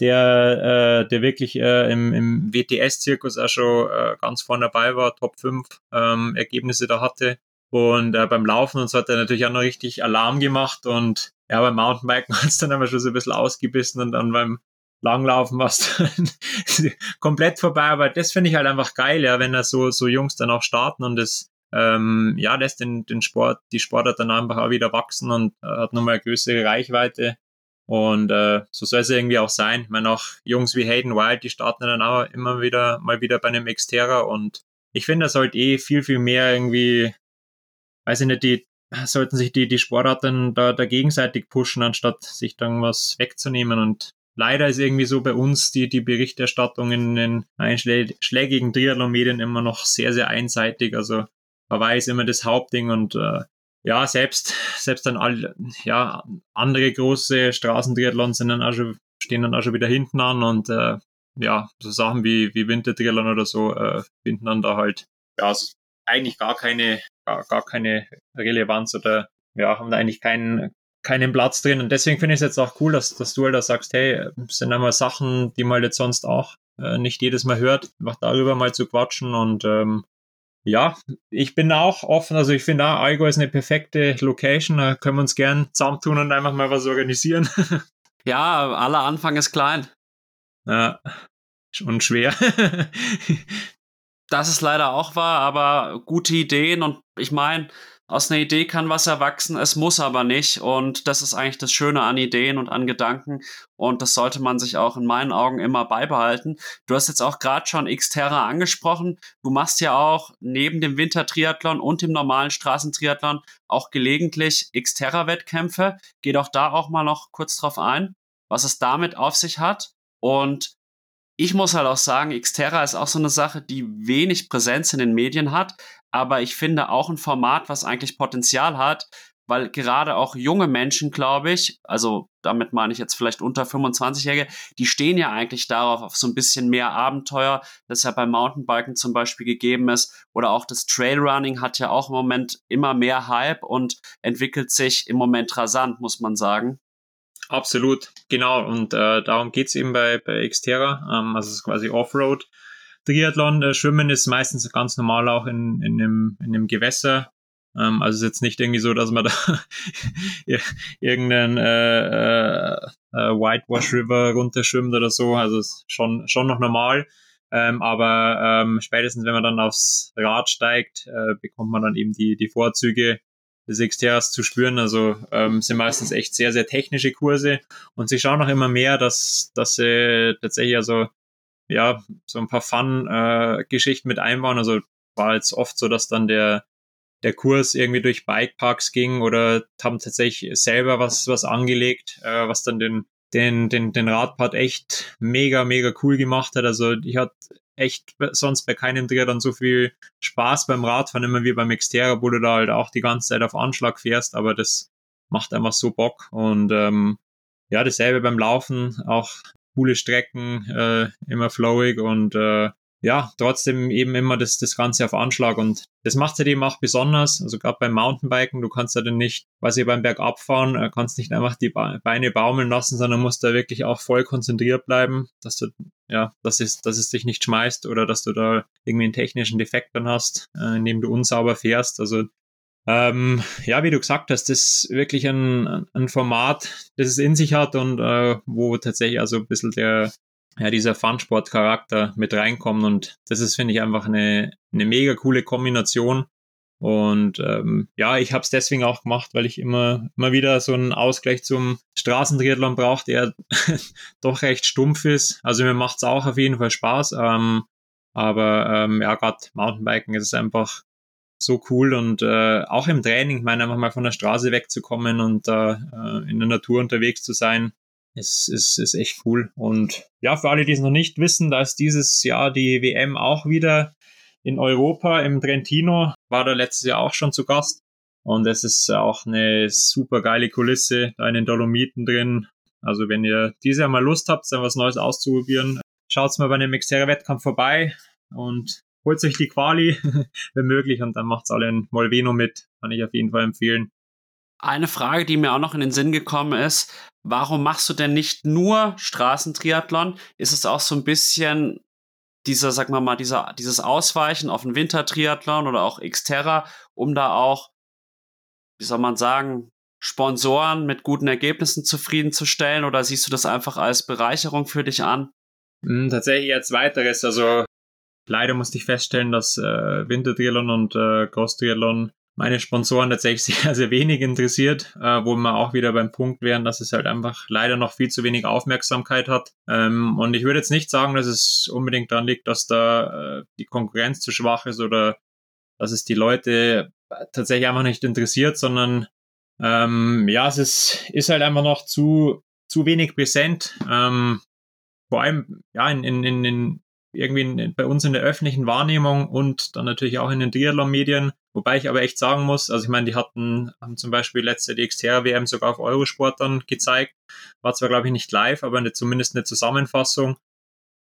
der, äh, der wirklich äh, im, im WTS-Zirkus auch schon äh, ganz vorne dabei war, Top 5 ähm, Ergebnisse da hatte. Und äh, beim Laufen und so hat er natürlich auch noch richtig Alarm gemacht und ja, beim Mountainbiken hat es dann aber schon so ein bisschen ausgebissen und dann beim Langlaufen war es komplett vorbei. Aber das finde ich halt einfach geil, ja, wenn da so, so Jungs dann auch starten und das ähm, ja, lässt den, den Sport, die Sportart dann einfach auch wieder wachsen und äh, hat nochmal eine größere Reichweite. Und äh, so soll es irgendwie auch sein. Ich meine, auch Jungs wie Hayden Wild, die starten dann auch immer wieder mal wieder bei einem Xterra und ich finde, das sollte eh viel, viel mehr irgendwie weiß ich nicht, die sollten sich die, die Sportarten da, da gegenseitig pushen, anstatt sich dann was wegzunehmen. Und leider ist irgendwie so bei uns die, die Berichterstattung in den einschlägigen Triathlon-Medien immer noch sehr, sehr einseitig. Also Hawaii ist immer das Hauptding und äh, ja, selbst, selbst dann all, ja, andere große Straßentriathlons sind dann auch schon, stehen dann auch schon wieder hinten an und äh, ja, so Sachen wie, wie Wintertriathlon oder so äh, finden dann da halt ja, eigentlich gar keine, gar, gar keine Relevanz oder ja, haben da eigentlich keinen, keinen Platz drin. Und deswegen finde ich es jetzt auch cool, dass, dass du halt da sagst, hey, sind einmal Sachen, die man jetzt sonst auch äh, nicht jedes Mal hört, einfach darüber mal zu quatschen und ähm, ja, ich bin auch offen, also ich finde auch, Allgäu ist eine perfekte Location, da können wir uns gern zusammentun und einfach mal was organisieren. ja, aller Anfang ist klein. Ja, und schwer. Das ist leider auch wahr, aber gute Ideen und ich meine, aus einer Idee kann was erwachsen, es muss aber nicht. Und das ist eigentlich das Schöne an Ideen und an Gedanken. Und das sollte man sich auch in meinen Augen immer beibehalten. Du hast jetzt auch gerade schon Xterra angesprochen. Du machst ja auch neben dem Wintertriathlon und dem normalen Straßentriathlon auch gelegentlich Xterra-Wettkämpfe. Geh doch da auch mal noch kurz drauf ein, was es damit auf sich hat. Und ich muss halt auch sagen, Xterra ist auch so eine Sache, die wenig Präsenz in den Medien hat, aber ich finde auch ein Format, was eigentlich Potenzial hat, weil gerade auch junge Menschen, glaube ich, also damit meine ich jetzt vielleicht unter 25-Jährige, die stehen ja eigentlich darauf, auf so ein bisschen mehr Abenteuer, das ja beim Mountainbiken zum Beispiel gegeben ist. Oder auch das Trailrunning hat ja auch im Moment immer mehr Hype und entwickelt sich im Moment rasant, muss man sagen. Absolut, genau. Und äh, darum geht's eben bei, bei Xterra. Ähm, also es ist quasi Offroad. Triathlon, äh, Schwimmen ist meistens ganz normal auch in, in, dem, in dem Gewässer. Ähm, also es ist jetzt nicht irgendwie so, dass man da irgendeinen äh, äh, äh, Whitewash River runterschwimmt oder so. Also es ist schon, schon noch normal. Ähm, aber ähm, spätestens, wenn man dann aufs Rad steigt, äh, bekommt man dann eben die, die Vorzüge des Xteras zu spüren. Also ähm, sind meistens echt sehr, sehr technische Kurse und sie schauen auch immer mehr, dass, dass sie tatsächlich also ja so ein paar Fun-Geschichten äh, mit einbauen. Also war jetzt oft so, dass dann der der Kurs irgendwie durch Bikeparks ging oder haben tatsächlich selber was was angelegt, äh, was dann den den, den, den Radpart echt mega, mega cool gemacht hat. Also ich hatte echt sonst bei keinem Triathlon so viel Spaß beim Radfahren, immer wie beim Xterra, wo du da halt auch die ganze Zeit auf Anschlag fährst, aber das macht einfach so Bock. Und ähm, ja, dasselbe beim Laufen, auch coole Strecken, äh, immer flowig und äh, ja, trotzdem eben immer das, das Ganze auf Anschlag und das macht halt eben auch besonders. Also gerade beim Mountainbiken, du kannst ja dann nicht, quasi beim Bergabfahren, äh, kannst nicht einfach die Beine baumeln lassen, sondern musst da wirklich auch voll konzentriert bleiben, dass du, ja, dass es, dass es dich nicht schmeißt oder dass du da irgendwie einen technischen Defekt dann hast, äh, indem du unsauber fährst. Also ähm, ja, wie du gesagt hast, das ist wirklich ein, ein Format, das es in sich hat und äh, wo tatsächlich also ein bisschen der, ja, dieser Fun-Sport-Charakter mit reinkommen. Und das ist, finde ich, einfach eine, eine mega coole Kombination. Und ähm, ja, ich habe es deswegen auch gemacht, weil ich immer, immer wieder so einen Ausgleich zum Straßentriathlon brauche, der doch recht stumpf ist. Also mir macht es auch auf jeden Fall Spaß. Ähm, aber ähm, ja, gerade Mountainbiken ist einfach so cool und äh, auch im Training, ich meine, einfach mal von der Straße wegzukommen und äh, in der Natur unterwegs zu sein, ist, ist, ist echt cool. Und ja, für alle, die es noch nicht wissen, da ist dieses Jahr die WM auch wieder in Europa im Trentino. War da letztes Jahr auch schon zu Gast. Und es ist auch eine super geile Kulisse, da in den Dolomiten drin. Also wenn ihr dieses Jahr mal Lust habt, dann was Neues auszuprobieren, schaut mal bei einem Xterra-Wettkampf vorbei und holt euch die Quali, wenn möglich, und dann macht's alle in Molveno mit. Kann ich auf jeden Fall empfehlen. Eine Frage, die mir auch noch in den Sinn gekommen ist, warum machst du denn nicht nur Straßentriathlon? Ist es auch so ein bisschen dieser, sag mal mal, dieser, dieses Ausweichen auf den Wintertriathlon oder auch Xterra, um da auch, wie soll man sagen, Sponsoren mit guten Ergebnissen zufriedenzustellen oder siehst du das einfach als Bereicherung für dich an? Hm, tatsächlich als weiteres. Also leider musste ich feststellen, dass äh, Wintertriathlon und äh, Cross-Triathlon meine Sponsoren tatsächlich sehr, sehr wenig interessiert, äh, wo wir auch wieder beim Punkt wären, dass es halt einfach leider noch viel zu wenig Aufmerksamkeit hat. Ähm, und ich würde jetzt nicht sagen, dass es unbedingt daran liegt, dass da äh, die Konkurrenz zu schwach ist oder dass es die Leute tatsächlich einfach nicht interessiert, sondern ähm, ja, es ist, ist halt einfach noch zu, zu wenig präsent. Ähm, vor allem ja in, in, in, irgendwie in, bei uns in der öffentlichen Wahrnehmung und dann natürlich auch in den Triathlon-Medien. Wobei ich aber echt sagen muss, also ich meine, die hatten, haben zum Beispiel letzte die Xterra-WM sogar auf Eurosport dann gezeigt. War zwar, glaube ich, nicht live, aber eine, zumindest eine Zusammenfassung.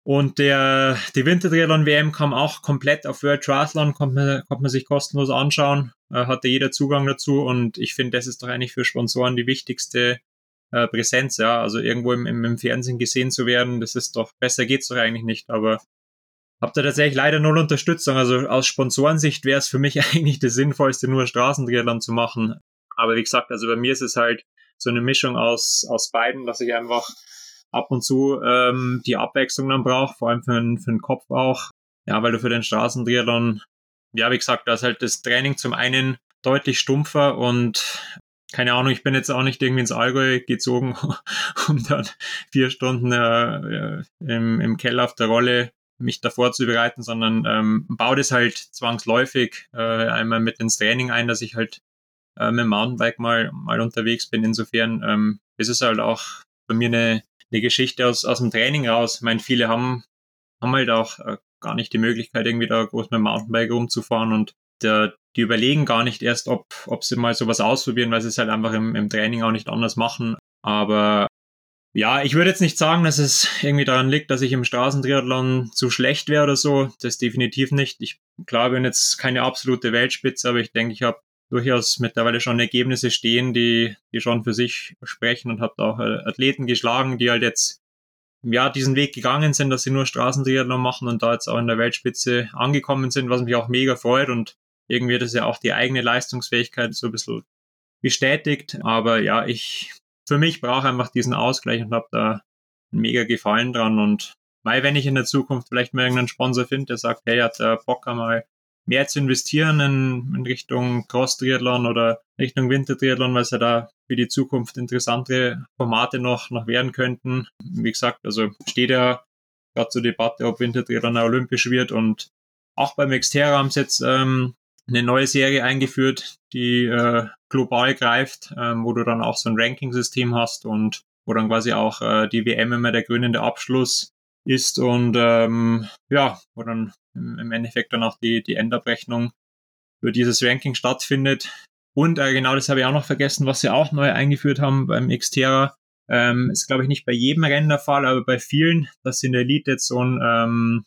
Und der, die Wintertriathlon-WM kam auch komplett auf World Triathlon, konnte man, konnte man sich kostenlos anschauen, äh, hatte jeder Zugang dazu und ich finde, das ist doch eigentlich für Sponsoren die wichtigste äh, Präsenz, ja, also irgendwo im, im, Fernsehen gesehen zu werden, das ist doch, besser geht's doch eigentlich nicht, aber habt ihr tatsächlich leider null Unterstützung, also aus Sponsorensicht wäre es für mich eigentlich das Sinnvollste, nur Straßentriathlon zu machen, aber wie gesagt, also bei mir ist es halt so eine Mischung aus, aus beiden, dass ich einfach ab und zu ähm, die Abwechslung dann brauche, vor allem für, den, für den Kopf auch, ja, weil du für den Straßentriathlon, ja, wie gesagt, da ist halt das Training zum einen deutlich stumpfer und keine Ahnung, ich bin jetzt auch nicht irgendwie ins Allgäu gezogen, um dann vier Stunden äh, im, im Keller auf der Rolle mich davor zu bereiten, sondern ähm, baue das halt zwangsläufig äh, einmal mit ins Training ein, dass ich halt äh, mit dem Mountainbike mal, mal unterwegs bin. Insofern ähm, ist es halt auch bei mir eine, eine Geschichte aus, aus dem Training raus. Ich meine, viele haben, haben halt auch äh, gar nicht die Möglichkeit, irgendwie da groß mit dem Mountainbike rumzufahren und der, die überlegen gar nicht erst, ob, ob sie mal sowas ausprobieren, weil sie es halt einfach im, im Training auch nicht anders machen. Aber ja, ich würde jetzt nicht sagen, dass es irgendwie daran liegt, dass ich im Straßentriathlon zu schlecht wäre oder so. Das definitiv nicht. Ich klar bin jetzt keine absolute Weltspitze, aber ich denke, ich habe durchaus mittlerweile schon Ergebnisse stehen, die, die schon für sich sprechen und habe auch Athleten geschlagen, die halt jetzt ja diesen Weg gegangen sind, dass sie nur Straßentriathlon machen und da jetzt auch in der Weltspitze angekommen sind, was mich auch mega freut und irgendwie das ja auch die eigene Leistungsfähigkeit so ein bisschen bestätigt. Aber ja, ich für mich brauche einfach diesen Ausgleich und habe da einen mega Gefallen dran. Und weil, wenn ich in der Zukunft vielleicht mal irgendeinen Sponsor finde, der sagt, hey, hat der Bock einmal mehr zu investieren in, in Richtung Cross-Triathlon oder Richtung Winter-Triathlon, weil es ja da für die Zukunft interessantere Formate noch, noch werden könnten. Wie gesagt, also steht ja gerade zur Debatte, ob Winter-Triathlon olympisch wird und auch beim Xterra haben sie jetzt ähm, eine neue Serie eingeführt, die äh, global greift, ähm, wo du dann auch so ein Ranking-System hast und wo dann quasi auch äh, die WM immer der grünende Abschluss ist und ähm, ja, wo dann im Endeffekt dann auch die, die Endabrechnung für dieses Ranking stattfindet. Und äh, genau das habe ich auch noch vergessen, was sie auch neu eingeführt haben beim Xterra. Ähm, ist, glaube ich, nicht bei jedem Rennen der Fall, aber bei vielen, dass sie in der Elite jetzt so ein ähm,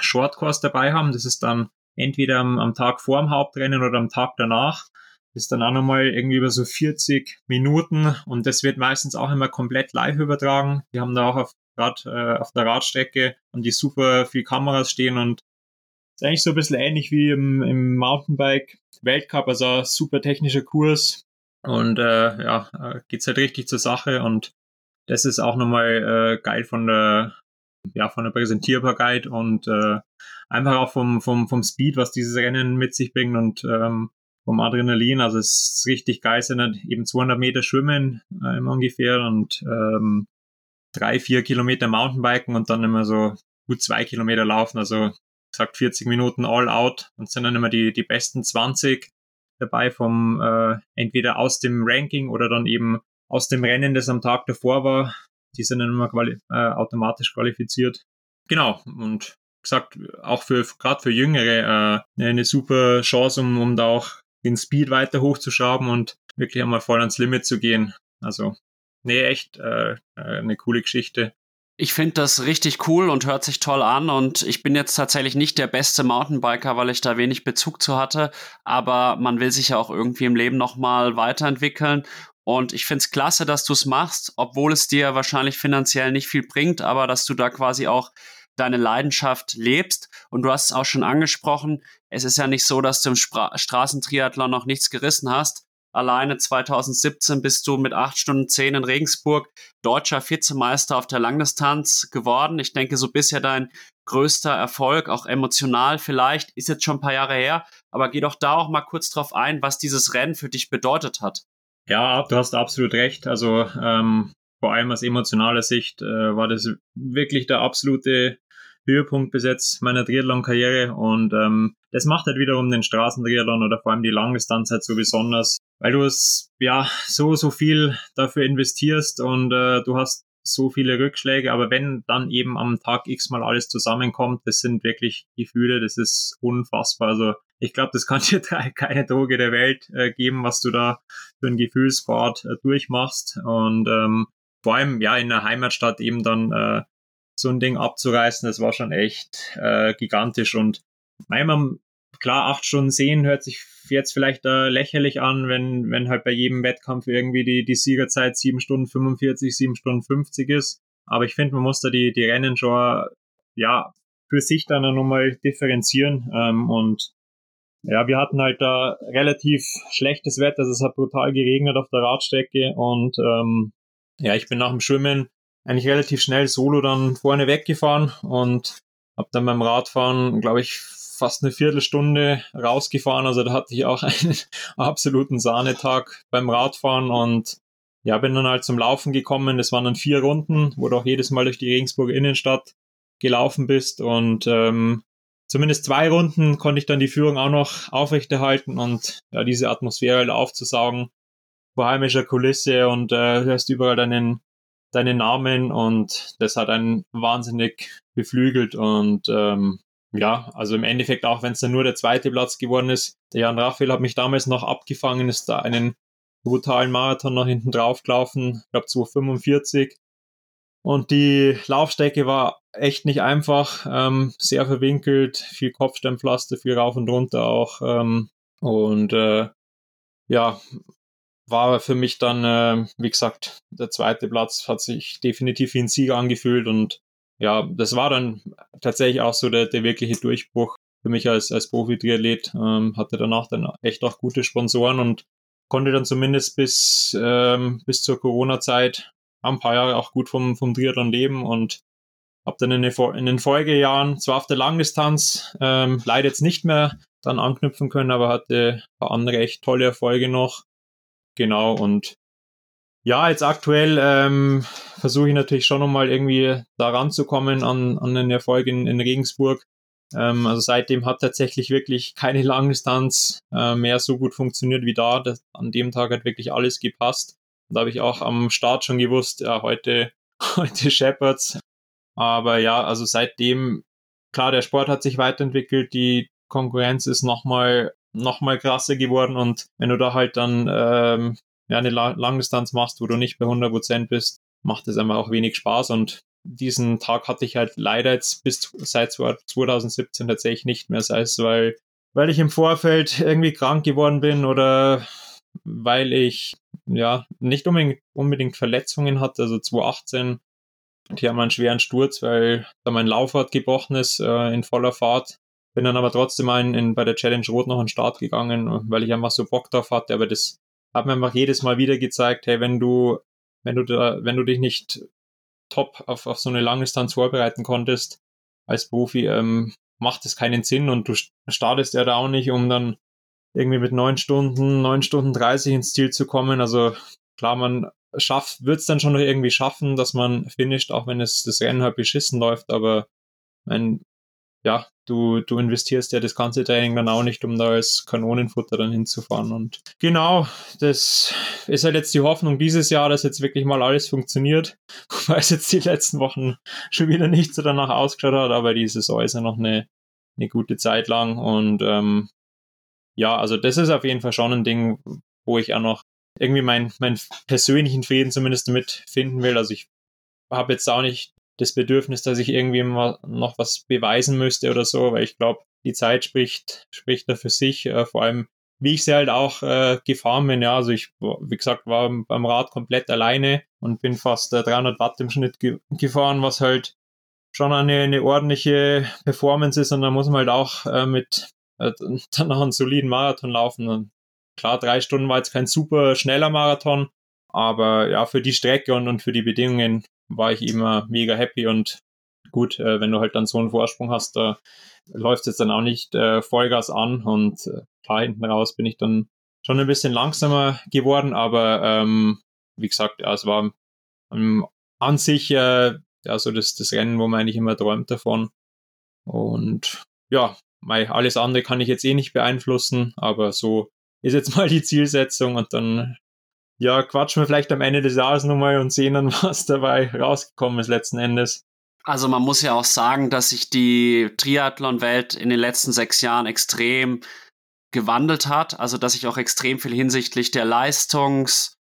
Shortcourse dabei haben. Das ist dann entweder am, am Tag vor dem Hauptrennen oder am Tag danach. Ist dann auch nochmal irgendwie über so 40 Minuten und das wird meistens auch immer komplett live übertragen. Die haben da auch auf, grad, äh, auf der Radstrecke und die super viel Kameras stehen und ist eigentlich so ein bisschen ähnlich wie im, im Mountainbike Weltcup, also super technischer Kurs und äh, ja, äh, geht's halt richtig zur Sache und das ist auch nochmal äh, geil von der ja, von der Präsentierbarkeit und äh, einfach auch vom, vom, vom Speed, was dieses Rennen mit sich bringt und ähm, vom Adrenalin. Also es ist richtig geil, sind halt eben 200 Meter Schwimmen äh, ungefähr und ähm, drei, vier Kilometer Mountainbiken und dann immer so gut zwei Kilometer laufen. Also gesagt 40 Minuten all out und sind dann immer die, die besten 20 dabei vom äh, entweder aus dem Ranking oder dann eben aus dem Rennen, das am Tag davor war die sind dann immer quali äh, automatisch qualifiziert. Genau, und gesagt, auch für gerade für Jüngere äh, eine super Chance, um, um da auch den Speed weiter hochzuschrauben und wirklich einmal voll ans Limit zu gehen. Also, nee, echt äh, äh eine coole Geschichte. Ich finde das richtig cool und hört sich toll an und ich bin jetzt tatsächlich nicht der beste Mountainbiker, weil ich da wenig Bezug zu hatte, aber man will sich ja auch irgendwie im Leben nochmal weiterentwickeln und ich finde es klasse, dass du es machst, obwohl es dir wahrscheinlich finanziell nicht viel bringt, aber dass du da quasi auch deine Leidenschaft lebst. Und du hast es auch schon angesprochen, es ist ja nicht so, dass du im Spra Straßentriathlon noch nichts gerissen hast. Alleine 2017 bist du mit 8 Stunden 10 in Regensburg deutscher Vizemeister auf der Langdistanz geworden. Ich denke, so bisher dein größter Erfolg, auch emotional vielleicht, ist jetzt schon ein paar Jahre her. Aber geh doch da auch mal kurz drauf ein, was dieses Rennen für dich bedeutet hat. Ja, du hast absolut recht. Also ähm, vor allem aus emotionaler Sicht äh, war das wirklich der absolute Höhepunkt bis jetzt meiner Triathlon-Karriere und ähm, das macht halt wiederum den Straßentriathlon oder vor allem die Langdistanz halt so besonders, weil du es ja so, so viel dafür investierst und äh, du hast so viele Rückschläge, aber wenn dann eben am Tag X mal alles zusammenkommt, das sind wirklich Gefühle, das ist unfassbar. Also ich glaube, das kann dir keine Droge der Welt äh, geben, was du da für ein Gefühlsbad äh, durchmachst. Und ähm, vor allem ja in der Heimatstadt eben dann äh, so ein Ding abzureißen, das war schon echt äh, gigantisch. Und einmal klar, acht Stunden sehen hört sich jetzt vielleicht äh, lächerlich an, wenn, wenn halt bei jedem Wettkampf irgendwie die, die Siegerzeit sieben Stunden 45, sieben Stunden 50 ist. Aber ich finde, man muss da die, die Rennen schon ja für sich dann nochmal differenzieren. Ähm, und ja, wir hatten halt da relativ schlechtes Wetter, also es hat brutal geregnet auf der Radstrecke und ähm, ja, ich bin nach dem Schwimmen eigentlich relativ schnell solo dann vorne weggefahren und habe dann beim Radfahren, glaube ich, fast eine Viertelstunde rausgefahren. Also da hatte ich auch einen absoluten Sahnetag beim Radfahren und ja, bin dann halt zum Laufen gekommen. Das waren dann vier Runden, wo du auch jedes Mal durch die Regensburger Innenstadt gelaufen bist und ähm, zumindest zwei Runden konnte ich dann die Führung auch noch aufrechterhalten und ja, diese Atmosphäre aufzusaugen vor heimischer Kulisse und äh, hörst überall deinen, deinen Namen und das hat einen wahnsinnig beflügelt und ähm, ja, also im Endeffekt auch wenn es dann nur der zweite Platz geworden ist, der Jan Raphael hat mich damals noch abgefangen, ist da einen brutalen Marathon nach hinten drauf gelaufen, ich glaube 245 und die Laufstrecke war echt nicht einfach, ähm, sehr verwinkelt, viel Kopfsteinpflaster, viel rauf und runter auch. Ähm, und äh, ja, war für mich dann, äh, wie gesagt, der zweite Platz hat sich definitiv wie ein Sieg angefühlt und ja, das war dann tatsächlich auch so der, der wirkliche Durchbruch für mich als, als Profi-Triathlet, ähm, hatte danach dann echt auch gute Sponsoren und konnte dann zumindest bis, ähm, bis zur Corona-Zeit ein paar Jahre auch gut vom, vom Triathlon leben und habe dann in den, in den Folgejahren zwar auf der Langdistanz ähm, leider jetzt nicht mehr dann anknüpfen können, aber hatte paar andere echt tolle Erfolge noch. Genau, und ja, jetzt aktuell ähm, versuche ich natürlich schon nochmal irgendwie da ranzukommen an, an den Erfolg in, in Regensburg. Ähm, also seitdem hat tatsächlich wirklich keine Langdistanz äh, mehr so gut funktioniert wie da. Das, an dem Tag hat wirklich alles gepasst. Und da habe ich auch am Start schon gewusst, ja, heute, heute Shepherds. Aber ja, also seitdem, klar, der Sport hat sich weiterentwickelt, die Konkurrenz ist nochmal noch mal krasser geworden und wenn du da halt dann ähm, ja, eine Langdistanz machst, wo du nicht bei 100% bist, macht es einfach auch wenig Spaß und diesen Tag hatte ich halt leider jetzt bis seit 2017 tatsächlich nicht mehr, sei es weil, weil ich im Vorfeld irgendwie krank geworden bin oder weil ich ja nicht unbedingt, unbedingt Verletzungen hatte, also 2018 die haben einen schweren Sturz, weil da mein Laufrad gebrochen ist äh, in voller Fahrt. Bin dann aber trotzdem ein, in, bei der Challenge Rot noch an den Start gegangen, weil ich einfach so Bock drauf hatte. Aber das hat mir einfach jedes Mal wieder gezeigt, hey, wenn du, wenn du da, wenn du dich nicht top auf, auf so eine Langdistanz vorbereiten konntest als Profi, ähm, macht es keinen Sinn und du startest ja da auch nicht, um dann irgendwie mit neun Stunden, neun Stunden dreißig ins Ziel zu kommen. Also klar, man schafft, wird es dann schon noch irgendwie schaffen, dass man finisht, auch wenn es das Rennen halt beschissen läuft, aber mein, ja, du, du investierst ja das ganze Training dann auch nicht, um da als Kanonenfutter dann hinzufahren. Und genau, das ist halt jetzt die Hoffnung dieses Jahr, dass jetzt wirklich mal alles funktioniert, weil es jetzt die letzten Wochen schon wieder nicht so danach ausgeschaut hat, aber die Saison ist ja noch eine, eine gute Zeit lang und ähm, ja, also das ist auf jeden Fall schon ein Ding, wo ich auch noch irgendwie meinen mein persönlichen Frieden zumindest damit finden will. Also ich habe jetzt auch nicht das Bedürfnis, dass ich irgendwie mal noch was beweisen müsste oder so, weil ich glaube, die Zeit spricht, spricht da für sich, äh, vor allem wie ich sie halt auch äh, gefahren bin. Ja, also ich, wie gesagt, war beim Rad komplett alleine und bin fast äh, 300 Watt im Schnitt ge gefahren, was halt schon eine, eine ordentliche Performance ist und da muss man halt auch äh, mit äh, dann noch einen soliden Marathon laufen. Klar, drei Stunden war jetzt kein super schneller Marathon, aber ja, für die Strecke und, und für die Bedingungen war ich immer mega happy und gut, äh, wenn du halt dann so einen Vorsprung hast, da läuft jetzt dann auch nicht äh, Vollgas an und äh, klar, hinten raus bin ich dann schon ein bisschen langsamer geworden, aber ähm, wie gesagt, ja, es war ähm, an sich äh, ja, so das, das Rennen, wo man eigentlich immer träumt davon. Und ja, mei, alles andere kann ich jetzt eh nicht beeinflussen, aber so ist jetzt mal die Zielsetzung und dann ja, quatschen wir vielleicht am Ende des Jahres nochmal und sehen dann, was dabei rausgekommen ist letzten Endes. Also man muss ja auch sagen, dass sich die Triathlon-Welt in den letzten sechs Jahren extrem gewandelt hat. Also dass sich auch extrem viel hinsichtlich der Leistungsdichte,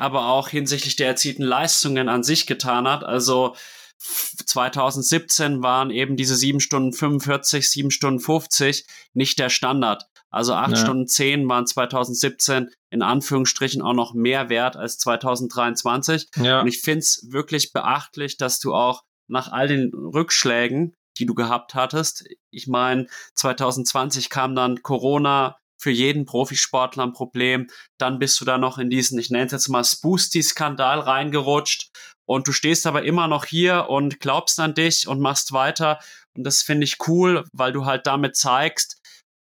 aber auch hinsichtlich der erzielten Leistungen an sich getan hat. Also 2017 waren eben diese 7 Stunden 45, 7 Stunden 50 nicht der Standard. Also 8 ja. Stunden 10 waren 2017 in Anführungsstrichen auch noch mehr wert als 2023. Ja. Und ich finde es wirklich beachtlich, dass du auch nach all den Rückschlägen, die du gehabt hattest, ich meine, 2020 kam dann Corona, für jeden Profisportler ein Problem. Dann bist du da noch in diesen, ich nenne es jetzt mal Spoosty-Skandal reingerutscht und du stehst aber immer noch hier und glaubst an dich und machst weiter. Und das finde ich cool, weil du halt damit zeigst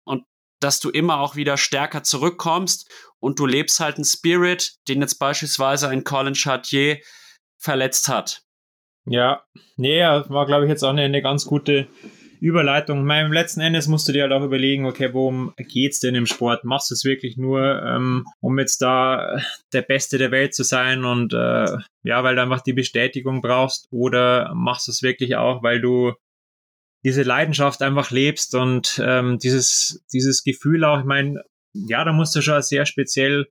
und dass du immer auch wieder stärker zurückkommst und du lebst halt einen Spirit, den jetzt beispielsweise ein Colin Chartier verletzt hat. Ja, nee, war glaube ich jetzt auch eine, eine ganz gute Überleitung. Meinem letzten Endes musst du dir halt auch überlegen, okay, worum geht's denn im Sport? Machst du es wirklich nur, ähm, um jetzt da der Beste der Welt zu sein und äh, ja, weil du einfach die Bestätigung brauchst, oder machst du es wirklich auch, weil du diese Leidenschaft einfach lebst und ähm, dieses, dieses Gefühl auch, ich meine, ja, da musst du schon sehr speziell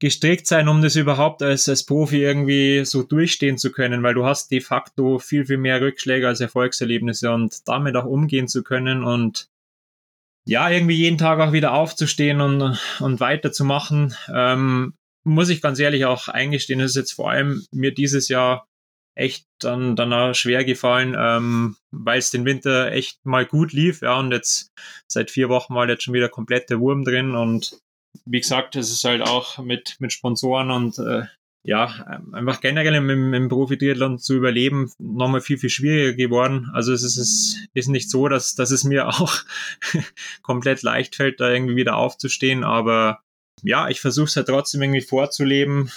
gestrickt sein, um das überhaupt als, als Profi irgendwie so durchstehen zu können, weil du hast de facto viel, viel mehr Rückschläge als Erfolgserlebnisse und damit auch umgehen zu können und ja, irgendwie jeden Tag auch wieder aufzustehen und, und weiterzumachen, ähm, muss ich ganz ehrlich auch eingestehen, das ist jetzt vor allem mir dieses Jahr echt dann, dann auch schwer gefallen, ähm, weil es den Winter echt mal gut lief. Ja, und jetzt seit vier Wochen mal jetzt schon wieder komplett der Wurm drin. Und wie gesagt, es ist halt auch mit, mit Sponsoren und äh, ja, einfach generell im, im Profi-Triathlon zu überleben nochmal viel, viel schwieriger geworden. Also es ist, es ist nicht so, dass, dass es mir auch komplett leicht fällt, da irgendwie wieder aufzustehen. Aber ja, ich versuche es halt trotzdem irgendwie vorzuleben.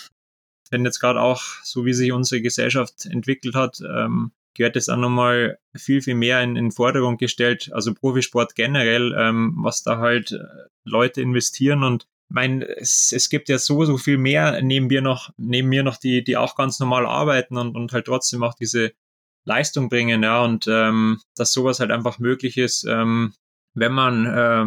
Wenn jetzt gerade auch, so wie sich unsere Gesellschaft entwickelt hat, ähm, gehört es auch nochmal viel, viel mehr in, in Forderung gestellt. Also Profisport generell, ähm, was da halt äh, Leute investieren und mein, es, es gibt ja so, so viel mehr neben mir noch, neben mir noch, die, die auch ganz normal arbeiten und, und halt trotzdem auch diese Leistung bringen, ja, und ähm, dass sowas halt einfach möglich ist, ähm, wenn man, äh,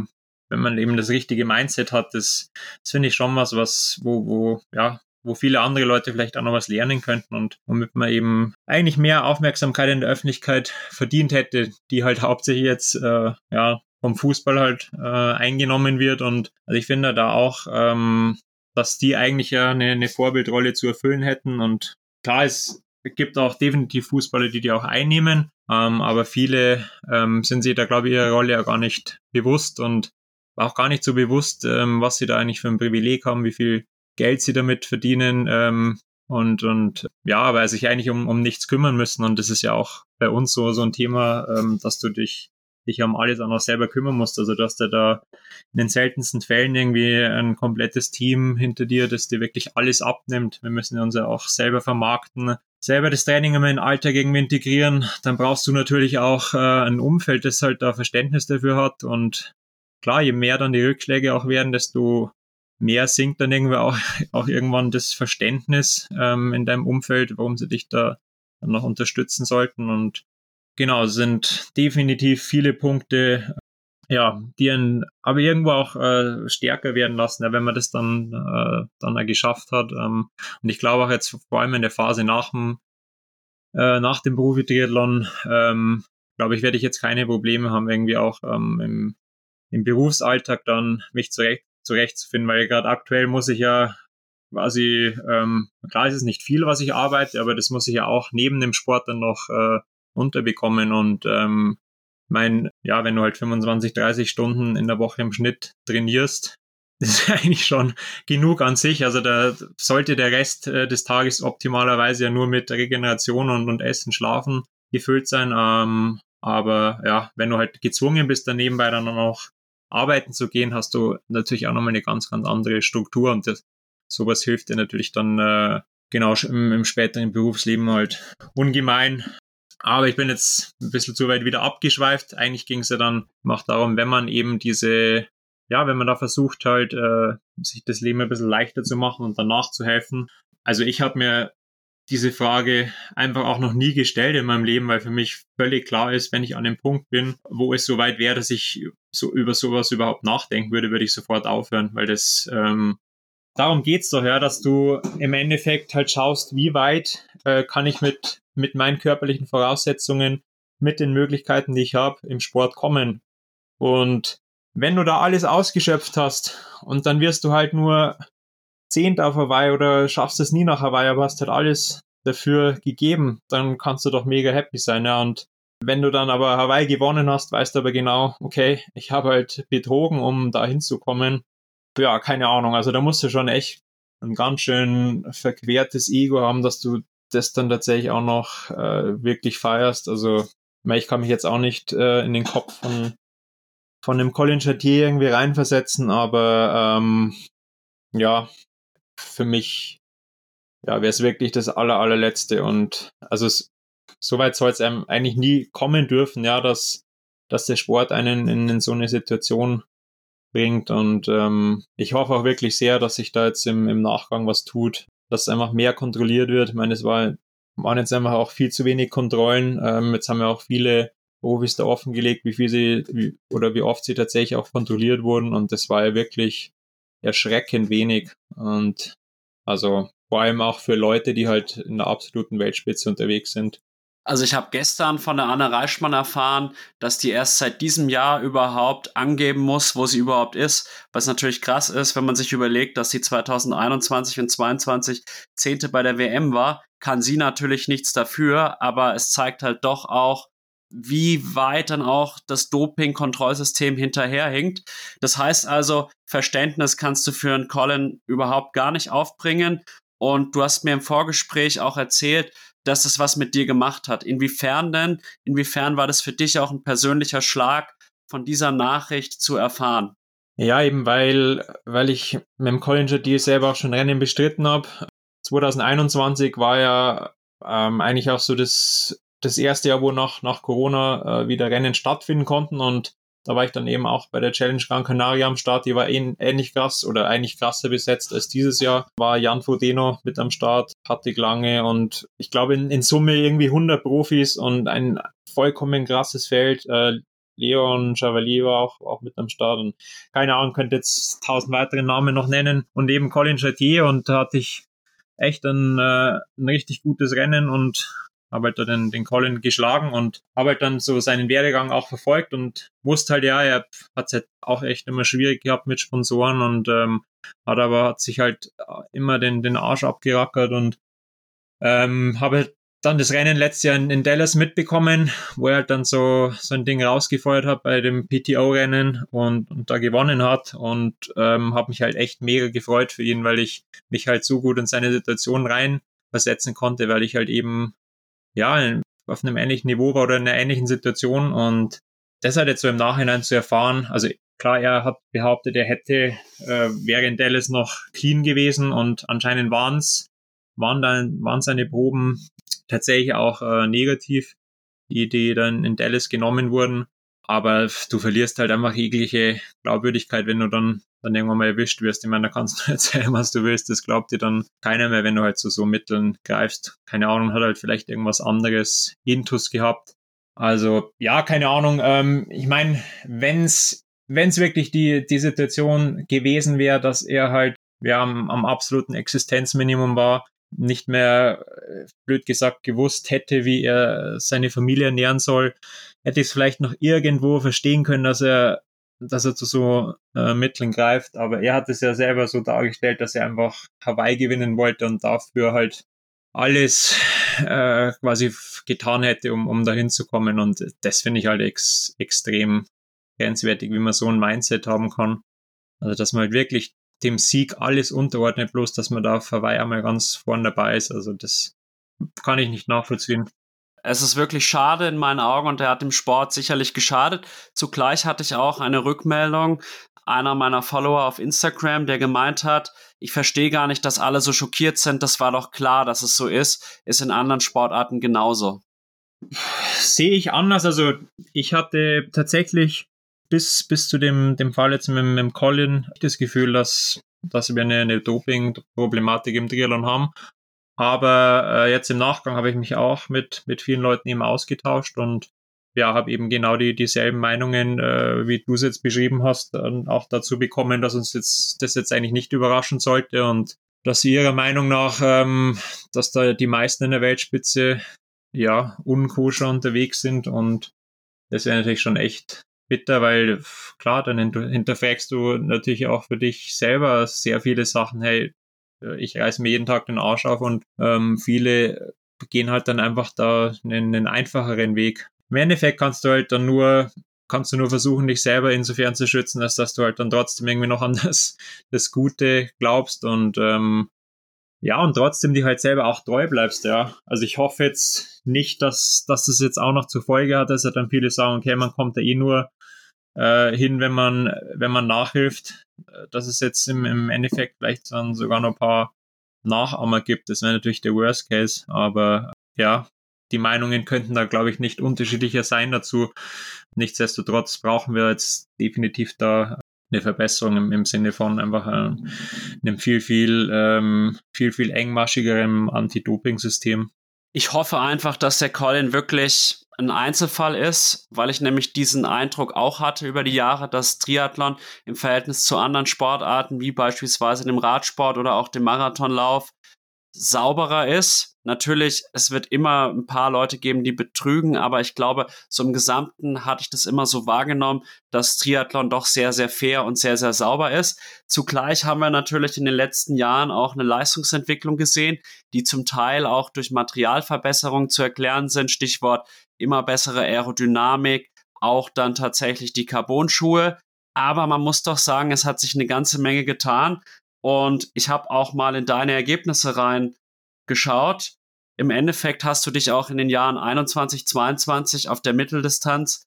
wenn man eben das richtige Mindset hat, das, das finde ich schon was, was, wo, wo, ja, wo viele andere Leute vielleicht auch noch was lernen könnten und womit man eben eigentlich mehr Aufmerksamkeit in der Öffentlichkeit verdient hätte, die halt hauptsächlich jetzt äh, ja vom Fußball halt äh, eingenommen wird. Und also ich finde da auch, ähm, dass die eigentlich ja eine, eine Vorbildrolle zu erfüllen hätten. Und klar es gibt auch definitiv Fußballer, die die auch einnehmen, ähm, aber viele ähm, sind sich da glaube ich ihrer Rolle ja gar nicht bewusst und auch gar nicht so bewusst, ähm, was sie da eigentlich für ein Privileg haben, wie viel Geld sie damit verdienen ähm, und, und ja, weil sich eigentlich um, um nichts kümmern müssen. Und das ist ja auch bei uns so, so ein Thema, ähm, dass du dich, dich um alles auch noch selber kümmern musst. Also dass du da in den seltensten Fällen irgendwie ein komplettes Team hinter dir, das dir wirklich alles abnimmt. Wir müssen uns ja auch selber vermarkten, selber das Training immer in den Alltag irgendwie integrieren. Dann brauchst du natürlich auch äh, ein Umfeld, das halt da Verständnis dafür hat. Und klar, je mehr dann die Rückschläge auch werden, desto mehr sinkt dann irgendwie auch, auch irgendwann das Verständnis ähm, in deinem Umfeld, warum sie dich da noch unterstützen sollten. Und genau, sind definitiv viele Punkte, ja, die einen aber irgendwo auch äh, stärker werden lassen, ja, wenn man das dann, äh, dann geschafft hat. Ähm, und ich glaube auch jetzt vor allem in der Phase nach dem, äh, nach dem Profi-Triathlon, ähm, glaube ich, werde ich jetzt keine Probleme haben, irgendwie auch ähm, im, im Berufsalltag dann mich zurecht zurechtzufinden, weil gerade aktuell muss ich ja quasi, ähm, klar ist es nicht viel, was ich arbeite, aber das muss ich ja auch neben dem Sport dann noch äh, unterbekommen und ähm, mein, ja, wenn du halt 25, 30 Stunden in der Woche im Schnitt trainierst, ist eigentlich schon genug an sich. Also da sollte der Rest äh, des Tages optimalerweise ja nur mit Regeneration und, und Essen, Schlafen gefüllt sein. Ähm, aber ja, wenn du halt gezwungen bist, dann nebenbei dann noch arbeiten zu gehen, hast du natürlich auch nochmal eine ganz, ganz andere Struktur und das, sowas hilft dir natürlich dann äh, genau im, im späteren Berufsleben halt ungemein. Aber ich bin jetzt ein bisschen zu weit wieder abgeschweift. Eigentlich ging es ja dann auch darum, wenn man eben diese, ja, wenn man da versucht halt, äh, sich das Leben ein bisschen leichter zu machen und danach zu helfen. Also ich habe mir diese Frage einfach auch noch nie gestellt in meinem Leben, weil für mich völlig klar ist, wenn ich an dem Punkt bin, wo es so weit wäre, dass ich so über sowas überhaupt nachdenken würde, würde ich sofort aufhören, weil das ähm, darum geht's doch, ja, dass du im Endeffekt halt schaust, wie weit äh, kann ich mit mit meinen körperlichen Voraussetzungen, mit den Möglichkeiten, die ich habe, im Sport kommen. Und wenn du da alles ausgeschöpft hast und dann wirst du halt nur Zehnter auf Hawaii oder schaffst es nie nach Hawaii, aber hast halt alles dafür gegeben, dann kannst du doch mega happy sein, ja. Und wenn du dann aber Hawaii gewonnen hast, weißt du aber genau, okay, ich habe halt betrogen, um da hinzukommen. Ja, keine Ahnung. Also da musst du schon echt ein ganz schön verquertes Ego haben, dass du das dann tatsächlich auch noch äh, wirklich feierst. Also ich kann mich jetzt auch nicht äh, in den Kopf von von dem Colin Chatier irgendwie reinversetzen, aber ähm, ja, für mich ja, wäre es wirklich das aller, allerletzte. Und also es, soweit soll es einem eigentlich nie kommen dürfen, ja, dass, dass der Sport einen in, so eine Situation bringt. Und ähm, ich hoffe auch wirklich sehr, dass sich da jetzt im, im Nachgang was tut, dass einfach mehr kontrolliert wird. Ich meine, es war, waren jetzt einfach auch viel zu wenig Kontrollen. Ähm, jetzt haben ja auch viele Profis da offengelegt, wie viel sie wie, oder wie oft sie tatsächlich auch kontrolliert wurden. Und das war ja wirklich erschreckend wenig. Und also vor allem auch für Leute, die halt in der absoluten Weltspitze unterwegs sind. Also ich habe gestern von der Anne Reichmann erfahren, dass die erst seit diesem Jahr überhaupt angeben muss, wo sie überhaupt ist. Was natürlich krass ist, wenn man sich überlegt, dass sie 2021 und 2022 Zehnte bei der WM war. kann sie natürlich nichts dafür, aber es zeigt halt doch auch, wie weit dann auch das Doping-Kontrollsystem hinterherhinkt. Das heißt also, Verständnis kannst du für einen Colin überhaupt gar nicht aufbringen. Und du hast mir im Vorgespräch auch erzählt, dass es was mit dir gemacht hat. Inwiefern denn? Inwiefern war das für dich auch ein persönlicher Schlag, von dieser Nachricht zu erfahren? Ja, eben weil, weil ich mit dem Collinger Deal selber auch schon Rennen bestritten habe. 2021 war ja ähm, eigentlich auch so das das erste Jahr, wo nach, nach Corona äh, wieder Rennen stattfinden konnten und da war ich dann eben auch bei der Challenge Gran Canaria am Start. Die war ähnlich krass oder eigentlich krasser besetzt als dieses Jahr. War Jan Fodeno mit am Start, Patrick Lange und ich glaube in, in Summe irgendwie 100 Profis und ein vollkommen krasses Feld. Äh, Leon Chevalier war auch, auch mit am Start und keine Ahnung, könnte jetzt tausend weitere Namen noch nennen und eben Colin Chatier und da hatte ich echt ein, äh, ein richtig gutes Rennen und habe halt da den, den Colin geschlagen und habe halt dann so seinen Werdegang auch verfolgt und wusste halt, ja, er hat es halt auch echt immer schwierig gehabt mit Sponsoren und ähm, hat aber hat sich halt immer den, den Arsch abgerackert und ähm, habe halt dann das Rennen letztes Jahr in, in, Dallas mitbekommen, wo er halt dann so, so ein Ding rausgefeuert hat bei dem PTO-Rennen und, und da gewonnen hat und ähm, habe mich halt echt mega gefreut für ihn, weil ich mich halt so gut in seine Situation rein versetzen konnte, weil ich halt eben ja, auf einem ähnlichen Niveau war oder in einer ähnlichen Situation und das halt jetzt so im Nachhinein zu erfahren, also klar, er hat behauptet, er hätte, äh, wäre in Dallas noch clean gewesen und anscheinend waren's, waren dann, waren seine Proben tatsächlich auch äh, negativ, die, die dann in Dallas genommen wurden. Aber du verlierst halt einfach jegliche Glaubwürdigkeit, wenn du dann dann irgendwann mal erwischt wirst. Ich meine, da kannst du erzählen, was du willst. Das glaubt dir dann keiner mehr, wenn du halt zu so, Mitteln greifst. Keine Ahnung, hat halt vielleicht irgendwas anderes Intus gehabt. Also, ja, keine Ahnung. Ähm, ich meine, wenn's, wenn's wirklich die, die Situation gewesen wäre, dass er halt, ja, am, am absoluten Existenzminimum war, nicht mehr, äh, blöd gesagt, gewusst hätte, wie er seine Familie ernähren soll, hätte ich es vielleicht noch irgendwo verstehen können, dass er dass er zu so äh, Mitteln greift. Aber er hat es ja selber so dargestellt, dass er einfach Hawaii gewinnen wollte und dafür halt alles äh, quasi getan hätte, um, um dahin zu kommen. Und das finde ich halt ex extrem grenzwertig, wie man so ein Mindset haben kann. Also, dass man halt wirklich dem Sieg alles unterordnet, bloß dass man da auf Hawaii einmal ganz vorn dabei ist. Also, das kann ich nicht nachvollziehen. Es ist wirklich schade in meinen Augen und er hat dem Sport sicherlich geschadet. Zugleich hatte ich auch eine Rückmeldung einer meiner Follower auf Instagram, der gemeint hat, ich verstehe gar nicht, dass alle so schockiert sind. Das war doch klar, dass es so ist. Ist in anderen Sportarten genauso. Sehe ich anders. Also ich hatte tatsächlich bis, bis zu dem, dem Fall jetzt mit, mit Colin das Gefühl, dass, dass wir eine, eine Doping-Problematik im Triathlon haben. Aber äh, jetzt im Nachgang habe ich mich auch mit, mit vielen Leuten eben ausgetauscht und ja, habe eben genau die, dieselben Meinungen, äh, wie du es jetzt beschrieben hast, dann auch dazu bekommen, dass uns jetzt das jetzt eigentlich nicht überraschen sollte und dass sie ihrer Meinung nach, ähm, dass da die meisten in der Weltspitze ja unkoscher unterwegs sind und das wäre natürlich schon echt bitter, weil klar, dann hinterfragst du natürlich auch für dich selber sehr viele Sachen. Hey, äh, ich reiße mir jeden Tag den Arsch auf und ähm, viele gehen halt dann einfach da einen, einen einfacheren Weg. Im Endeffekt kannst du halt dann nur kannst du nur versuchen, dich selber insofern zu schützen, als dass du halt dann trotzdem irgendwie noch an das, das Gute glaubst und ähm, ja, und trotzdem dir halt selber auch treu bleibst, ja. Also ich hoffe jetzt nicht, dass, dass das jetzt auch noch zur Folge hat, dass ja dann viele sagen, okay, man kommt da eh nur äh, hin, wenn man, wenn man nachhilft. Dass es jetzt im, im Endeffekt vielleicht dann sogar noch ein paar Nachahmer gibt, das wäre natürlich der Worst Case, aber ja, die Meinungen könnten da, glaube ich, nicht unterschiedlicher sein dazu. Nichtsdestotrotz brauchen wir jetzt definitiv da eine Verbesserung im, im Sinne von einfach einem, einem viel, viel, ähm, viel, viel engmaschigeren Anti-Doping-System. Ich hoffe einfach, dass der Colin wirklich ein Einzelfall ist, weil ich nämlich diesen Eindruck auch hatte über die Jahre, dass Triathlon im Verhältnis zu anderen Sportarten, wie beispielsweise dem Radsport oder auch dem Marathonlauf, sauberer ist. natürlich, es wird immer ein paar Leute geben, die betrügen, aber ich glaube, so im Gesamten hatte ich das immer so wahrgenommen, dass Triathlon doch sehr, sehr fair und sehr, sehr sauber ist. Zugleich haben wir natürlich in den letzten Jahren auch eine Leistungsentwicklung gesehen, die zum Teil auch durch Materialverbesserungen zu erklären sind. Stichwort immer bessere Aerodynamik, auch dann tatsächlich die Carbon-Schuhe. Aber man muss doch sagen, es hat sich eine ganze Menge getan. Und ich habe auch mal in deine Ergebnisse rein geschaut. Im Endeffekt hast du dich auch in den Jahren 21, 22 auf der Mitteldistanz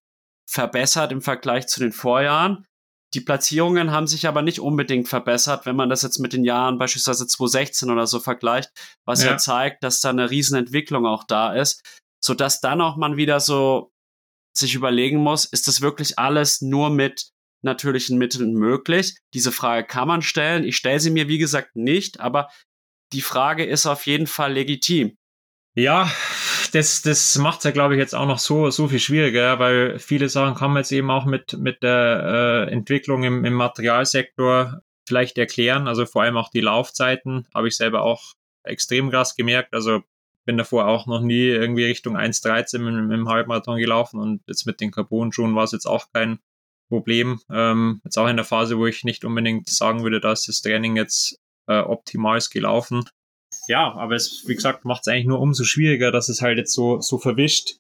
verbessert im Vergleich zu den Vorjahren. Die Platzierungen haben sich aber nicht unbedingt verbessert, wenn man das jetzt mit den Jahren beispielsweise 2016 oder so vergleicht, was ja, ja zeigt, dass da eine Riesenentwicklung auch da ist, sodass dann auch man wieder so sich überlegen muss, ist das wirklich alles nur mit natürlichen Mitteln möglich? Diese Frage kann man stellen. Ich stelle sie mir, wie gesagt, nicht, aber die Frage ist auf jeden Fall legitim. Ja, das, das macht es ja, glaube ich, jetzt auch noch so, so viel schwieriger, weil viele Sachen kann man jetzt eben auch mit, mit der äh, Entwicklung im, im Materialsektor vielleicht erklären. Also vor allem auch die Laufzeiten habe ich selber auch extrem krass gemerkt. Also bin davor auch noch nie irgendwie Richtung 1,13 im, im Halbmarathon gelaufen und jetzt mit den Carbon-Schuhen war es jetzt auch kein Problem. Ähm, jetzt auch in der Phase, wo ich nicht unbedingt sagen würde, dass das Training jetzt äh, optimal ist gelaufen. Ja, aber es, wie gesagt, macht es eigentlich nur umso schwieriger, dass es halt jetzt so, so verwischt.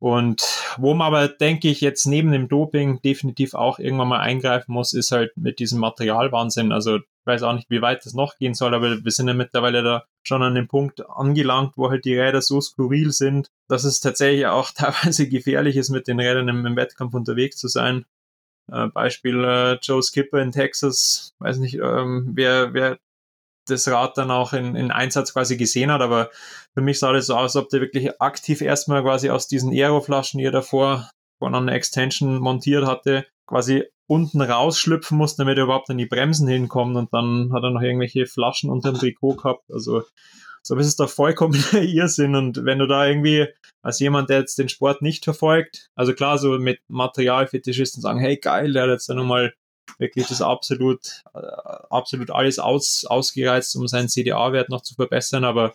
Und wo man aber, denke ich, jetzt neben dem Doping definitiv auch irgendwann mal eingreifen muss, ist halt mit diesem Materialwahnsinn. Also ich weiß auch nicht, wie weit das noch gehen soll, aber wir sind ja mittlerweile da schon an dem Punkt angelangt, wo halt die Räder so skurril sind, dass es tatsächlich auch teilweise gefährlich ist, mit den Rädern im, im Wettkampf unterwegs zu sein. Äh, Beispiel äh, Joe Skipper in Texas, weiß nicht, ähm, wer, wer das Rad dann auch in, in Einsatz quasi gesehen hat, aber für mich sah das so aus, als ob der wirklich aktiv erstmal quasi aus diesen Aeroflaschen, die er davor von einer Extension montiert hatte, quasi unten rausschlüpfen muss, damit er überhaupt an die Bremsen hinkommt. Und dann hat er noch irgendwelche Flaschen unter dem Trikot gehabt. Also so ist es doch vollkommener Irrsinn. Und wenn du da irgendwie als jemand, der jetzt den Sport nicht verfolgt, also klar, so mit Materialfetischisten sagen, hey geil, der hat jetzt dann nochmal wirklich das absolut, äh, absolut alles aus, ausgereizt, um seinen CDA-Wert noch zu verbessern, aber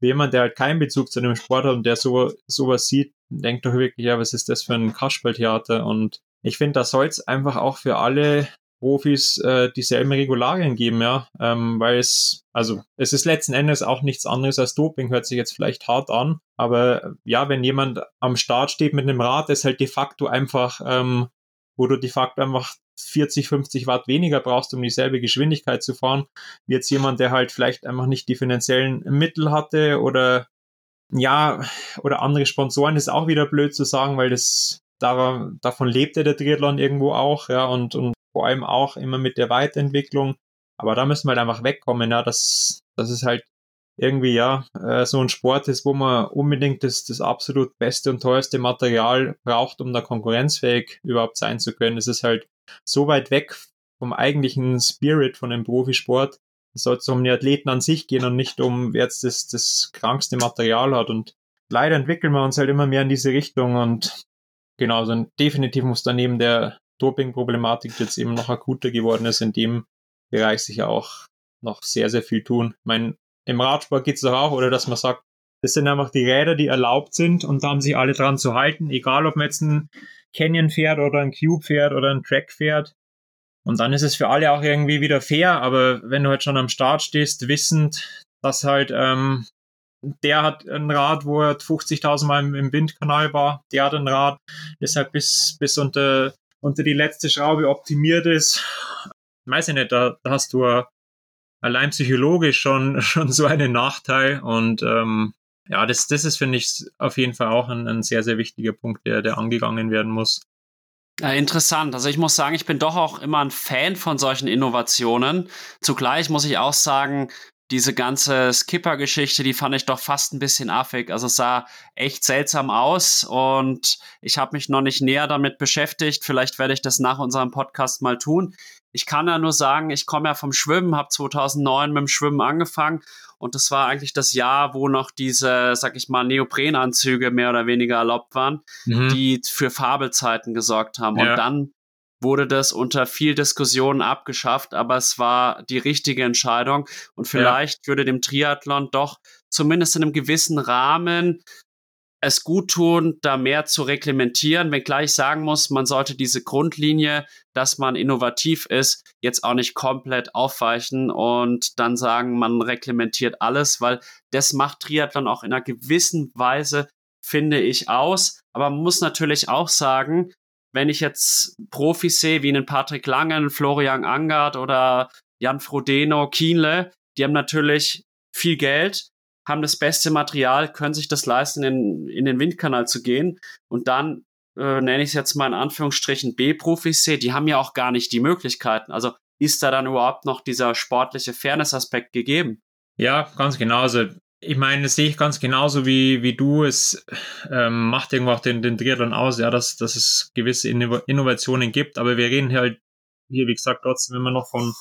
jemand, der halt keinen Bezug zu dem Sport hat und der so, sowas sieht, denkt doch wirklich, ja, was ist das für ein Kasperltheater? Und ich finde, da soll es einfach auch für alle Profis äh, dieselben Regularien geben, ja, ähm, weil es, also es ist letzten Endes auch nichts anderes als Doping, hört sich jetzt vielleicht hart an, aber ja, wenn jemand am Start steht mit einem Rad, das halt de facto einfach, ähm, wo du de facto einfach 40, 50 Watt weniger brauchst, um dieselbe Geschwindigkeit zu fahren, wie jetzt jemand, der halt vielleicht einfach nicht die finanziellen Mittel hatte oder ja, oder andere Sponsoren ist auch wieder blöd zu sagen, weil das davon lebt ja der Triathlon irgendwo auch, ja, und, und vor allem auch immer mit der Weiterentwicklung. Aber da müssen wir halt einfach wegkommen, ja, dass, dass es halt irgendwie ja äh, so ein Sport ist, wo man unbedingt das, das absolut beste und teuerste Material braucht, um da konkurrenzfähig überhaupt sein zu können. Es ist halt so weit weg vom eigentlichen Spirit von dem Profisport. Es sollte um die Athleten an sich gehen und nicht um, wer jetzt das, das krankste Material hat. Und leider entwickeln wir uns halt immer mehr in diese Richtung und genau, also definitiv muss daneben der Doping-Problematik jetzt eben noch akuter geworden ist, in dem Bereich sich auch noch sehr, sehr viel tun. Ich meine, im Radsport geht es doch auch, oder dass man sagt, das sind einfach die Räder, die erlaubt sind und da haben sich alle dran zu halten, egal ob man jetzt ein Canyon fährt oder ein Cube fährt oder ein Track fährt. Und dann ist es für alle auch irgendwie wieder fair, aber wenn du halt schon am Start stehst, wissend, dass halt ähm, der hat ein Rad, wo er 50.000 Mal im, Windkanal war, der hat ein Rad, das halt bis, bis unter, unter die letzte Schraube optimiert ist. Weiß ich nicht, da, da hast du allein psychologisch schon, schon so einen Nachteil und ähm, ja, das, das ist, finde ich, auf jeden Fall auch ein, ein sehr, sehr wichtiger Punkt, der, der angegangen werden muss. Ja, interessant. Also ich muss sagen, ich bin doch auch immer ein Fan von solchen Innovationen. Zugleich muss ich auch sagen, diese ganze Skipper-Geschichte, die fand ich doch fast ein bisschen affig. Also es sah echt seltsam aus und ich habe mich noch nicht näher damit beschäftigt. Vielleicht werde ich das nach unserem Podcast mal tun. Ich kann ja nur sagen, ich komme ja vom Schwimmen, habe 2009 mit dem Schwimmen angefangen und das war eigentlich das Jahr, wo noch diese, sag ich mal, Neoprenanzüge mehr oder weniger erlaubt waren, mhm. die für Fabelzeiten gesorgt haben. Ja. Und dann wurde das unter viel Diskussionen abgeschafft, aber es war die richtige Entscheidung und vielleicht ja. würde dem Triathlon doch zumindest in einem gewissen Rahmen es gut tun, da mehr zu reglementieren, wenngleich ich sagen muss, man sollte diese Grundlinie, dass man innovativ ist, jetzt auch nicht komplett aufweichen und dann sagen, man reglementiert alles, weil das macht Triathlon auch in einer gewissen Weise, finde ich, aus. Aber man muss natürlich auch sagen, wenn ich jetzt Profis sehe, wie einen Patrick Langen, Florian Angard oder Jan Frodeno, Kienle, die haben natürlich viel Geld, haben das beste Material, können sich das leisten, in, in den Windkanal zu gehen. Und dann äh, nenne ich es jetzt mal in Anführungsstrichen B-Profis sehe, die haben ja auch gar nicht die Möglichkeiten. Also ist da dann überhaupt noch dieser sportliche Fairness-Aspekt gegeben? Ja, ganz genau. Also ich meine, das sehe ich ganz genauso wie, wie du. Es ähm, macht irgendwo auch den, den Triathlon aus, ja, dass, dass es gewisse Innovationen gibt. Aber wir reden halt hier, wie gesagt, trotzdem immer noch von,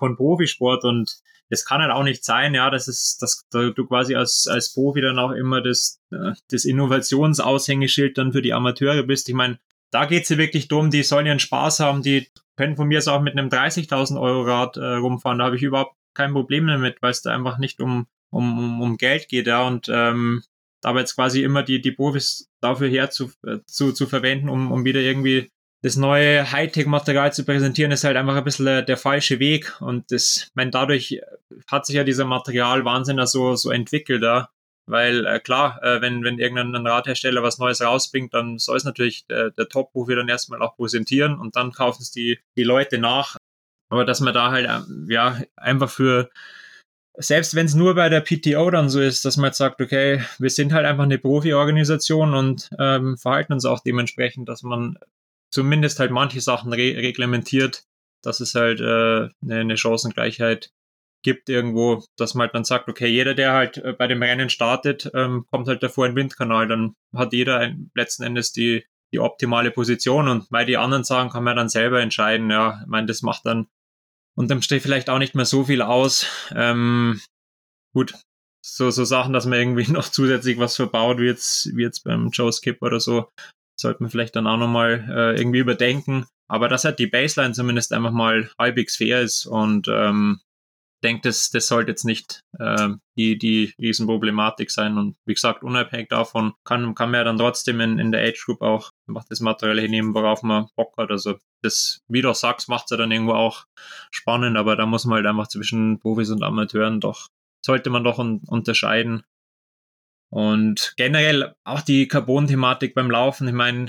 von Profisport und es kann halt auch nicht sein, ja, dass es, dass du quasi als, als Profi dann auch immer das, äh, das Innovationsaushängeschild dann für die Amateure bist. Ich meine, da geht's ja wirklich drum, die sollen ihren Spaß haben, die können von mir auch mit einem 30.000 Euro Rad äh, rumfahren. Da habe ich überhaupt kein Problem damit, weil es da einfach nicht um, um, um Geld geht, ja, und ähm, dabei jetzt quasi immer die, die Profis dafür her zu, äh, zu, zu verwenden, um, um wieder irgendwie das neue Hightech-Material zu präsentieren, ist halt einfach ein bisschen der, der falsche Weg. Und das, mein, dadurch hat sich ja dieser Materialwahnsinn so, so entwickelt, ja. Weil äh, klar, äh, wenn, wenn irgendein Radhersteller was Neues rausbringt, dann soll es natürlich der, der Top-Profi dann erstmal auch präsentieren und dann kaufen es die, die Leute nach. Aber dass man da halt ähm, ja einfach für selbst wenn es nur bei der PTO dann so ist, dass man jetzt sagt, okay, wir sind halt einfach eine Profi-Organisation und ähm, verhalten uns auch dementsprechend, dass man zumindest halt manche Sachen re reglementiert, dass es halt äh, eine, eine Chancengleichheit gibt irgendwo, dass man halt dann sagt, okay, jeder, der halt äh, bei dem Rennen startet, ähm, kommt halt davor in den Windkanal, dann hat jeder ein, letzten Endes die, die optimale Position und weil die anderen sagen, kann man dann selber entscheiden, ja, ich meine, das macht dann unterm Strich vielleicht auch nicht mehr so viel aus. Ähm, gut, so, so Sachen, dass man irgendwie noch zusätzlich was verbaut, wie jetzt, wie jetzt beim Joe Skip oder so, sollte man vielleicht dann auch nochmal äh, irgendwie überdenken. Aber dass halt die Baseline zumindest einfach mal halbwegs fair ist und ähm, denke, das, das sollte jetzt nicht äh, die, die Riesenproblematik sein. Und wie gesagt, unabhängig davon kann, kann man ja dann trotzdem in, in der Age Group auch einfach das Material hinnehmen, worauf man Bock hat. Also das, wie du sagst, macht es ja dann irgendwo auch spannend, aber da muss man halt einfach zwischen Profis und Amateuren doch, sollte man doch un unterscheiden. Und generell auch die Carbon-Thematik beim Laufen, ich meine,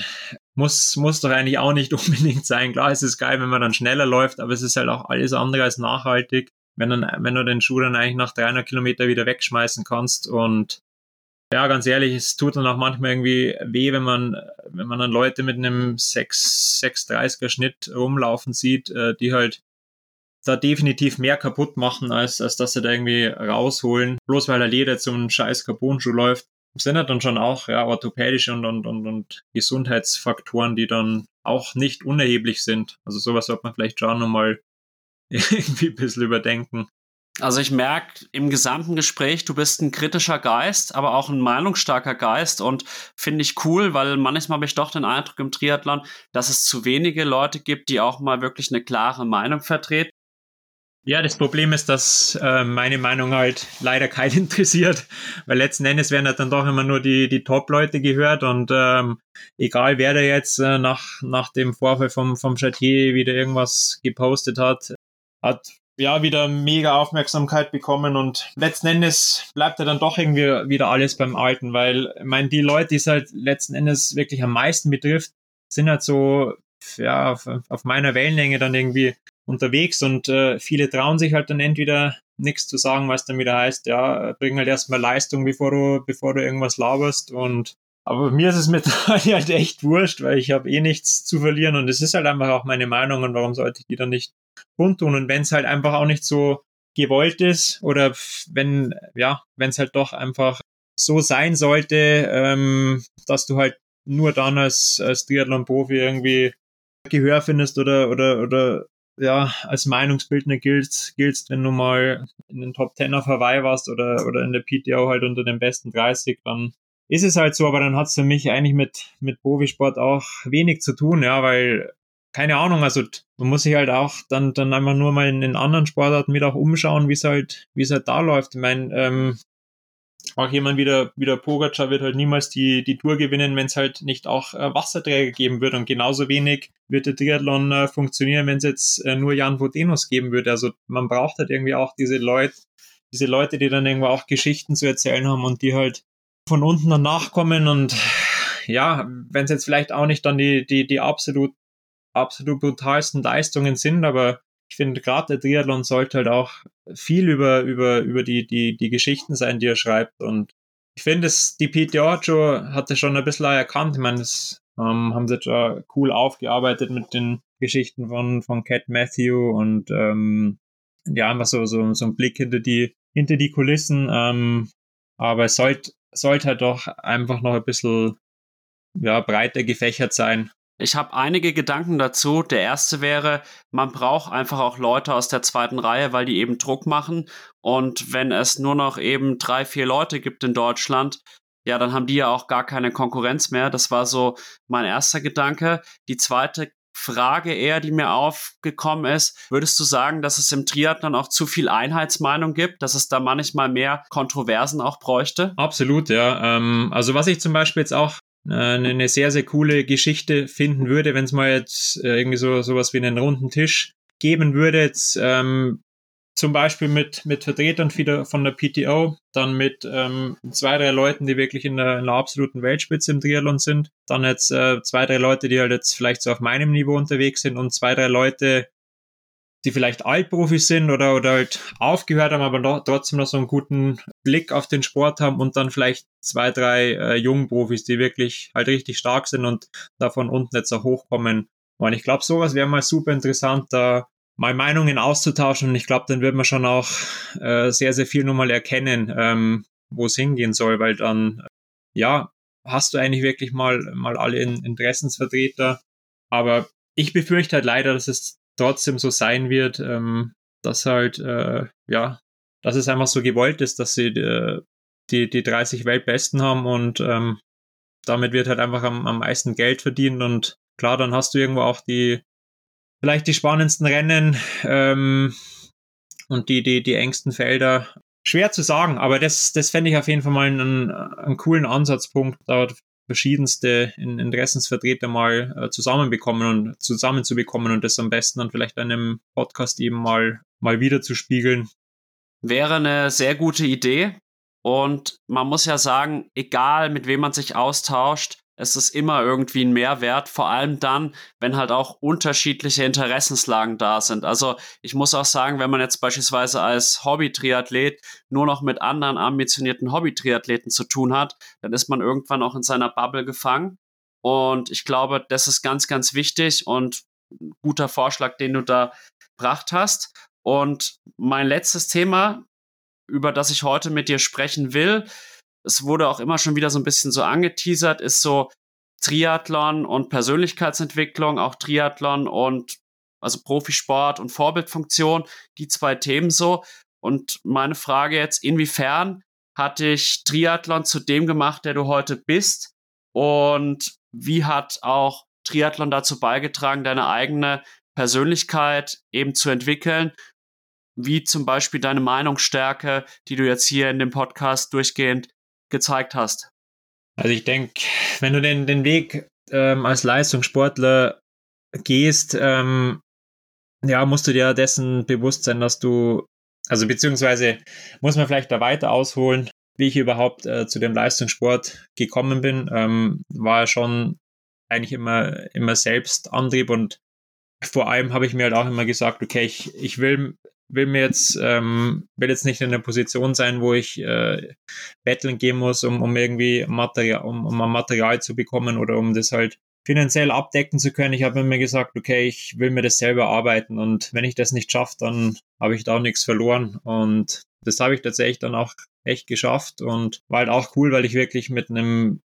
muss, muss doch eigentlich auch nicht unbedingt sein. Klar, es ist geil, wenn man dann schneller läuft, aber es ist halt auch alles andere als nachhaltig, wenn, dann, wenn du den Schuh dann eigentlich nach 300 Kilometer wieder wegschmeißen kannst. Und ja, ganz ehrlich, es tut dann auch manchmal irgendwie weh, wenn man, wenn man dann Leute mit einem 6, 630er Schnitt rumlaufen sieht, äh, die halt da definitiv mehr kaputt machen, als, als dass sie da irgendwie rausholen. Bloß weil der Leder zum scheiß Carbon-Schuh läuft. Sind ja dann schon auch ja, orthopädische und, und, und, und Gesundheitsfaktoren, die dann auch nicht unerheblich sind. Also sowas sollte man vielleicht schon nochmal irgendwie ein bisschen überdenken. Also ich merke im gesamten Gespräch, du bist ein kritischer Geist, aber auch ein meinungsstarker Geist und finde ich cool, weil manchmal habe ich doch den Eindruck im Triathlon, dass es zu wenige Leute gibt, die auch mal wirklich eine klare Meinung vertreten. Ja, das Problem ist, dass äh, meine Meinung halt leider keinen interessiert, weil letzten Endes werden halt dann doch immer nur die, die Top-Leute gehört und ähm, egal wer da jetzt äh, nach, nach dem Vorfall vom, vom Chatier wieder irgendwas gepostet hat, hat ja wieder mega Aufmerksamkeit bekommen und letzten Endes bleibt er dann doch irgendwie wieder alles beim Alten, weil ich meine, die Leute, die es halt letzten Endes wirklich am meisten betrifft, sind halt so ja, auf, auf meiner Wellenlänge dann irgendwie unterwegs und äh, viele trauen sich halt dann entweder nichts zu sagen, was dann wieder heißt, ja, bring halt erstmal Leistung, bevor du, bevor du irgendwas laberst und aber mir ist es mittlerweile halt echt wurscht, weil ich habe eh nichts zu verlieren und es ist halt einfach auch meine Meinung und warum sollte ich die dann nicht kundtun und wenn es halt einfach auch nicht so gewollt ist oder wenn, ja, wenn es halt doch einfach so sein sollte, ähm, dass du halt nur dann als, als Triathlon-Profi irgendwie Gehör findest oder, oder, oder ja, als Meinungsbildner giltst, giltst, wenn du mal in den Top 10 auf Hawaii warst oder, oder in der PTO halt unter den besten 30, dann ist es halt so, aber dann hat es für mich eigentlich mit, mit Profisport auch wenig zu tun, ja, weil, keine Ahnung, also man muss sich halt auch dann, dann einfach nur mal in den anderen Sportarten wieder auch umschauen, wie es halt, wie es halt da läuft. Ich meine, ähm, auch jemand wie der, wie der Pogacar wird halt niemals die, die Tour gewinnen, wenn es halt nicht auch äh, Wasserträger geben wird. Und genauso wenig wird der Triathlon äh, funktionieren, wenn es jetzt äh, nur Jan Vodenus geben würde. Also man braucht halt irgendwie auch diese Leute, diese Leute, die dann irgendwo auch Geschichten zu erzählen haben und die halt von unten dann nachkommen und ja, wenn es jetzt vielleicht auch nicht dann die, die, die absolut, absolut brutalsten Leistungen sind, aber ich finde gerade der Triathlon sollte halt auch viel über, über, über die, die, die Geschichten sein, die er schreibt. Und ich finde, die Pete Giorgio hatte schon ein bisschen erkannt. Ich meine, das ähm, haben sie schon cool aufgearbeitet mit den Geschichten von, von Cat Matthew und ähm, ja, einfach so, so, so ein Blick hinter die, hinter die Kulissen. Ähm, aber es sollte, sollte halt doch einfach noch ein bisschen ja, breiter gefächert sein. Ich habe einige Gedanken dazu. Der erste wäre, man braucht einfach auch Leute aus der zweiten Reihe, weil die eben Druck machen. Und wenn es nur noch eben drei, vier Leute gibt in Deutschland, ja, dann haben die ja auch gar keine Konkurrenz mehr. Das war so mein erster Gedanke. Die zweite Frage eher, die mir aufgekommen ist, würdest du sagen, dass es im Triathlon auch zu viel Einheitsmeinung gibt, dass es da manchmal mehr Kontroversen auch bräuchte? Absolut, ja. Ähm, also was ich zum Beispiel jetzt auch eine sehr, sehr coole Geschichte finden würde, wenn es mal jetzt äh, irgendwie so sowas wie einen runden Tisch geben würde, jetzt ähm, zum Beispiel mit, mit Vertretern von der PTO, dann mit ähm, zwei, drei Leuten, die wirklich in der, in der absoluten Weltspitze im Triathlon sind, dann jetzt äh, zwei, drei Leute, die halt jetzt vielleicht so auf meinem Niveau unterwegs sind und zwei, drei Leute, die vielleicht Altprofis sind oder, oder halt aufgehört haben, aber noch, trotzdem noch so einen guten Blick auf den Sport haben und dann vielleicht zwei, drei äh, jungen Profis, die wirklich halt richtig stark sind und da von unten jetzt auch hochkommen. Und ich glaube, sowas wäre mal super interessant, da mal Meinungen auszutauschen und ich glaube, dann wird man schon auch äh, sehr, sehr viel nochmal erkennen, ähm, wo es hingehen soll, weil dann, ja, hast du eigentlich wirklich mal, mal alle Interessensvertreter. Aber ich befürchte halt leider, dass es trotzdem so sein wird, ähm, dass halt, äh, ja, dass es einfach so gewollt ist, dass sie äh, die, die 30 Weltbesten haben und ähm, damit wird halt einfach am, am meisten Geld verdient und klar, dann hast du irgendwo auch die, vielleicht die spannendsten Rennen ähm, und die, die, die engsten Felder. Schwer zu sagen, aber das, das fände ich auf jeden Fall mal einen, einen coolen Ansatzpunkt, da verschiedenste Interessensvertreter mal äh, zusammenbekommen und zusammenzubekommen und das am besten dann vielleicht in einem Podcast eben mal, mal wieder zu spiegeln. Wäre eine sehr gute Idee. Und man muss ja sagen, egal mit wem man sich austauscht, es ist immer irgendwie ein Mehrwert, vor allem dann, wenn halt auch unterschiedliche Interessenslagen da sind. Also ich muss auch sagen, wenn man jetzt beispielsweise als Hobby-Triathlet nur noch mit anderen ambitionierten Hobby-Triathleten zu tun hat, dann ist man irgendwann auch in seiner Bubble gefangen. Und ich glaube, das ist ganz, ganz wichtig und ein guter Vorschlag, den du da gebracht hast. Und mein letztes Thema, über das ich heute mit dir sprechen will, es wurde auch immer schon wieder so ein bisschen so angeteasert, ist so Triathlon und Persönlichkeitsentwicklung, auch Triathlon und also Profisport und Vorbildfunktion, die zwei Themen so. Und meine Frage jetzt, inwiefern hat dich Triathlon zu dem gemacht, der du heute bist? Und wie hat auch Triathlon dazu beigetragen, deine eigene Persönlichkeit eben zu entwickeln? Wie zum Beispiel deine Meinungsstärke, die du jetzt hier in dem Podcast durchgehend gezeigt hast? Also ich denke, wenn du den, den Weg ähm, als Leistungssportler gehst, ähm, ja, musst du dir dessen bewusst sein, dass du, also beziehungsweise muss man vielleicht da weiter ausholen, wie ich überhaupt äh, zu dem Leistungssport gekommen bin, ähm, war schon eigentlich immer, immer selbst Antrieb und vor allem habe ich mir halt auch immer gesagt, okay, ich, ich will will mir jetzt, ähm, will jetzt nicht in der Position sein, wo ich äh, betteln gehen muss, um, um irgendwie Material, um, um Material zu bekommen oder um das halt finanziell abdecken zu können. Ich habe mir gesagt, okay, ich will mir das selber arbeiten und wenn ich das nicht schaffe, dann habe ich da auch nichts verloren. Und das habe ich tatsächlich dann auch echt geschafft und war halt auch cool, weil ich wirklich mit einem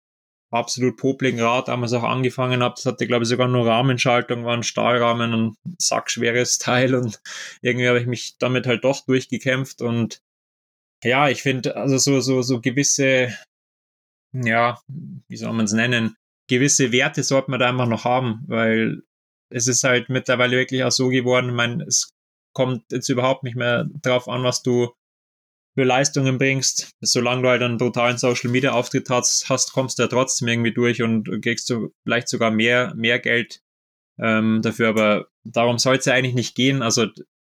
absolut popligen Rad damals auch angefangen habe. Das hatte, glaube ich, sogar nur Rahmenschaltung, war ein Stahlrahmen, ein sackschweres Teil und irgendwie habe ich mich damit halt doch durchgekämpft und ja, ich finde, also so, so, so gewisse, ja, wie soll man es nennen, gewisse Werte sollte man da einfach noch haben, weil es ist halt mittlerweile wirklich auch so geworden, ich meine, es kommt jetzt überhaupt nicht mehr drauf an, was du für Leistungen bringst. Solange du halt einen totalen Social Media Auftritt hast, hast kommst du ja trotzdem irgendwie durch und kriegst du vielleicht sogar mehr, mehr Geld ähm, dafür. Aber darum soll es ja eigentlich nicht gehen. Also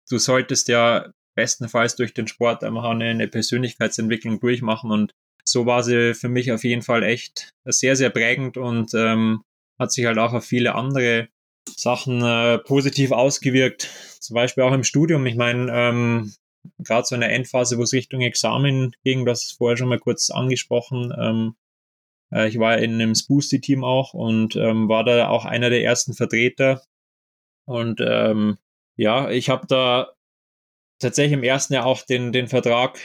du solltest ja bestenfalls durch den Sport einfach eine, eine Persönlichkeitsentwicklung durchmachen und so war sie für mich auf jeden Fall echt sehr, sehr prägend und ähm, hat sich halt auch auf viele andere Sachen äh, positiv ausgewirkt. Zum Beispiel auch im Studium. Ich meine, ähm, gerade so in der Endphase, wo es Richtung Examen ging, das ist vorher schon mal kurz angesprochen. Ähm, äh, ich war in einem Spoosty-Team auch und ähm, war da auch einer der ersten Vertreter. Und ähm, ja, ich habe da tatsächlich im ersten Jahr auch den, den Vertrag,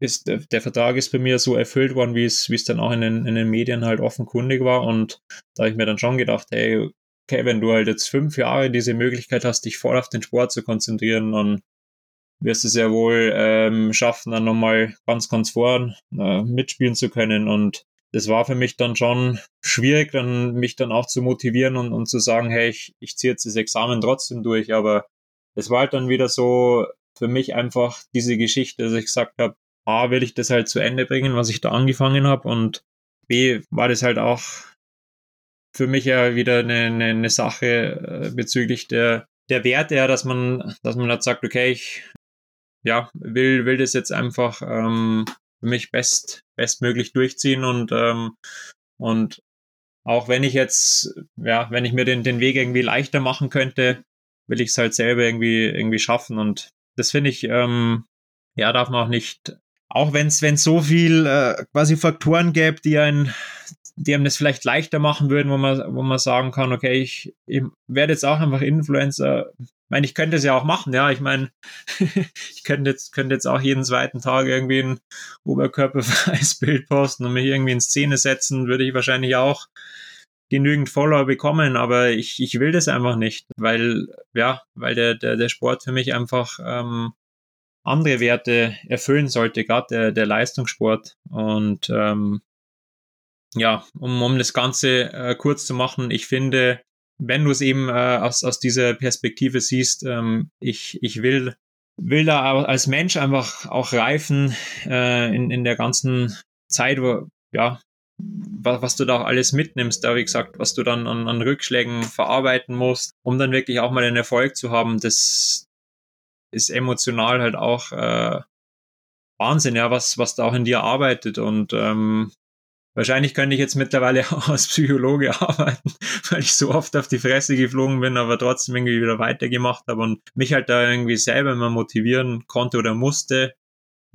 ist, der Vertrag ist bei mir so erfüllt worden, wie es, wie es dann auch in den, in den Medien halt offenkundig war. Und da habe ich mir dann schon gedacht, hey, okay, wenn du halt jetzt fünf Jahre diese Möglichkeit hast, dich voll auf den Sport zu konzentrieren, dann wirst du es ja wohl ähm, schaffen, dann nochmal ganz, ganz vorn äh, mitspielen zu können. Und das war für mich dann schon schwierig, dann mich dann auch zu motivieren und, und zu sagen, hey, ich, ich ziehe jetzt das Examen trotzdem durch. Aber es war halt dann wieder so für mich einfach diese Geschichte, dass ich gesagt habe, A, will ich das halt zu Ende bringen, was ich da angefangen habe und B, war das halt auch für mich ja wieder eine, eine, eine Sache äh, bezüglich der, der Werte, ja, dass man, dass man halt sagt, okay, ich ja, will, will das jetzt einfach ähm, für mich best, bestmöglich durchziehen und, ähm, und auch wenn ich jetzt, ja, wenn ich mir den, den Weg irgendwie leichter machen könnte, will ich es halt selber irgendwie, irgendwie schaffen und das finde ich, ähm, ja, darf man auch nicht, auch wenn es so viel äh, quasi Faktoren gäbe, die ein die einem das vielleicht leichter machen würden, wo man, wo man sagen kann, okay, ich, ich werde jetzt auch einfach Influencer. Ich meine, ich könnte es ja auch machen, ja. Ich meine, ich könnte jetzt, könnte jetzt auch jeden zweiten Tag irgendwie ein oberkörperfreies Bild posten und mich irgendwie in Szene setzen, würde ich wahrscheinlich auch genügend Follower bekommen, aber ich, ich will das einfach nicht, weil, ja, weil der, der, der Sport für mich einfach ähm, andere Werte erfüllen sollte, gerade der, der Leistungssport. Und ähm, ja, um, um das Ganze äh, kurz zu machen, ich finde, wenn du es eben äh, aus, aus dieser Perspektive siehst, ähm, ich, ich will, will da als Mensch einfach auch reifen äh, in, in der ganzen Zeit, wo, ja, was, was du da auch alles mitnimmst, da wie gesagt, was du dann an, an Rückschlägen verarbeiten musst, um dann wirklich auch mal einen Erfolg zu haben, das ist emotional halt auch äh, Wahnsinn, ja, was, was da auch in dir arbeitet und ähm, Wahrscheinlich könnte ich jetzt mittlerweile auch als Psychologe arbeiten, weil ich so oft auf die Fresse geflogen bin, aber trotzdem irgendwie wieder weitergemacht habe und mich halt da irgendwie selber immer motivieren konnte oder musste.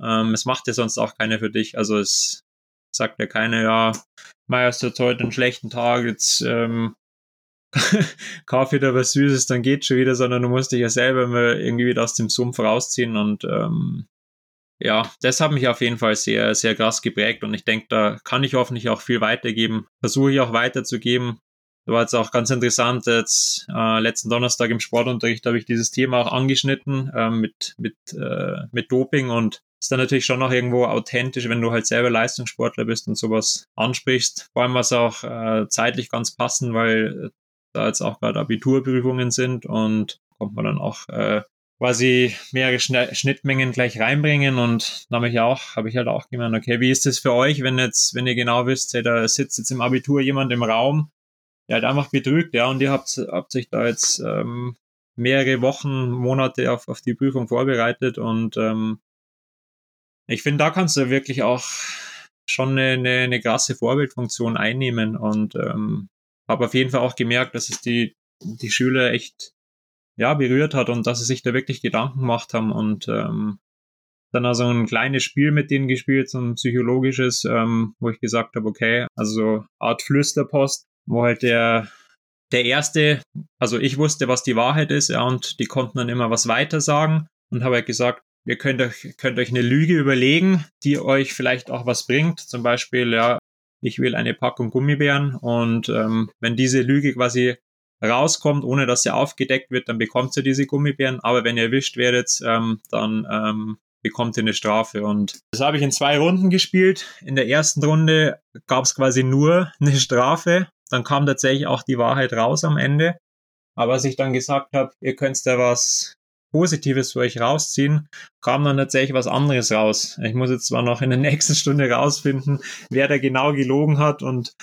Ähm, es macht ja sonst auch keiner für dich. Also es sagt ja keiner, ja, Meier, hast jetzt heute einen schlechten Tag, jetzt ähm, kauf wieder was Süßes, dann geht's schon wieder, sondern du musst dich ja selber immer irgendwie wieder aus dem Sumpf rausziehen und ähm, ja, das hat mich auf jeden Fall sehr, sehr krass geprägt und ich denke, da kann ich hoffentlich auch viel weitergeben. Versuche ich auch weiterzugeben. Da war jetzt auch ganz interessant, jetzt äh, letzten Donnerstag im Sportunterricht habe ich dieses Thema auch angeschnitten äh, mit, mit, äh, mit Doping und ist dann natürlich schon noch irgendwo authentisch, wenn du halt selber Leistungssportler bist und sowas ansprichst. Vor allem was auch äh, zeitlich ganz passen, weil da jetzt auch gerade Abiturprüfungen sind und kommt man dann auch äh, quasi mehrere Schnittmengen gleich reinbringen und da habe ich auch, habe ich halt auch gemeint, okay, wie ist das für euch, wenn jetzt, wenn ihr genau wisst, hey, da sitzt jetzt im Abitur jemand im Raum, der halt einfach betrügt, ja, und ihr habt, habt sich da jetzt ähm, mehrere Wochen, Monate auf, auf die Prüfung vorbereitet und ähm, ich finde, da kannst du wirklich auch schon eine, eine, eine krasse Vorbildfunktion einnehmen und ähm, habe auf jeden Fall auch gemerkt, dass es die, die Schüler echt ja, berührt hat und dass sie sich da wirklich Gedanken gemacht haben und ähm, dann also ein kleines Spiel mit denen gespielt, so ein psychologisches, ähm, wo ich gesagt habe, okay, also Art Flüsterpost, wo halt der der erste, also ich wusste, was die Wahrheit ist, ja, und die konnten dann immer was weiter sagen und habe halt gesagt, ihr könnt euch, könnt euch eine Lüge überlegen, die euch vielleicht auch was bringt. Zum Beispiel, ja, ich will eine Packung Gummibären und ähm, wenn diese Lüge quasi rauskommt, ohne dass sie aufgedeckt wird, dann bekommt sie diese Gummibären. Aber wenn ihr erwischt werdet, ähm, dann ähm, bekommt ihr eine Strafe. Und das habe ich in zwei Runden gespielt. In der ersten Runde gab es quasi nur eine Strafe. Dann kam tatsächlich auch die Wahrheit raus am Ende. Aber als ich dann gesagt habe, ihr könnt da was Positives für euch rausziehen, kam dann tatsächlich was anderes raus. Ich muss jetzt zwar noch in der nächsten Stunde rausfinden, wer da genau gelogen hat und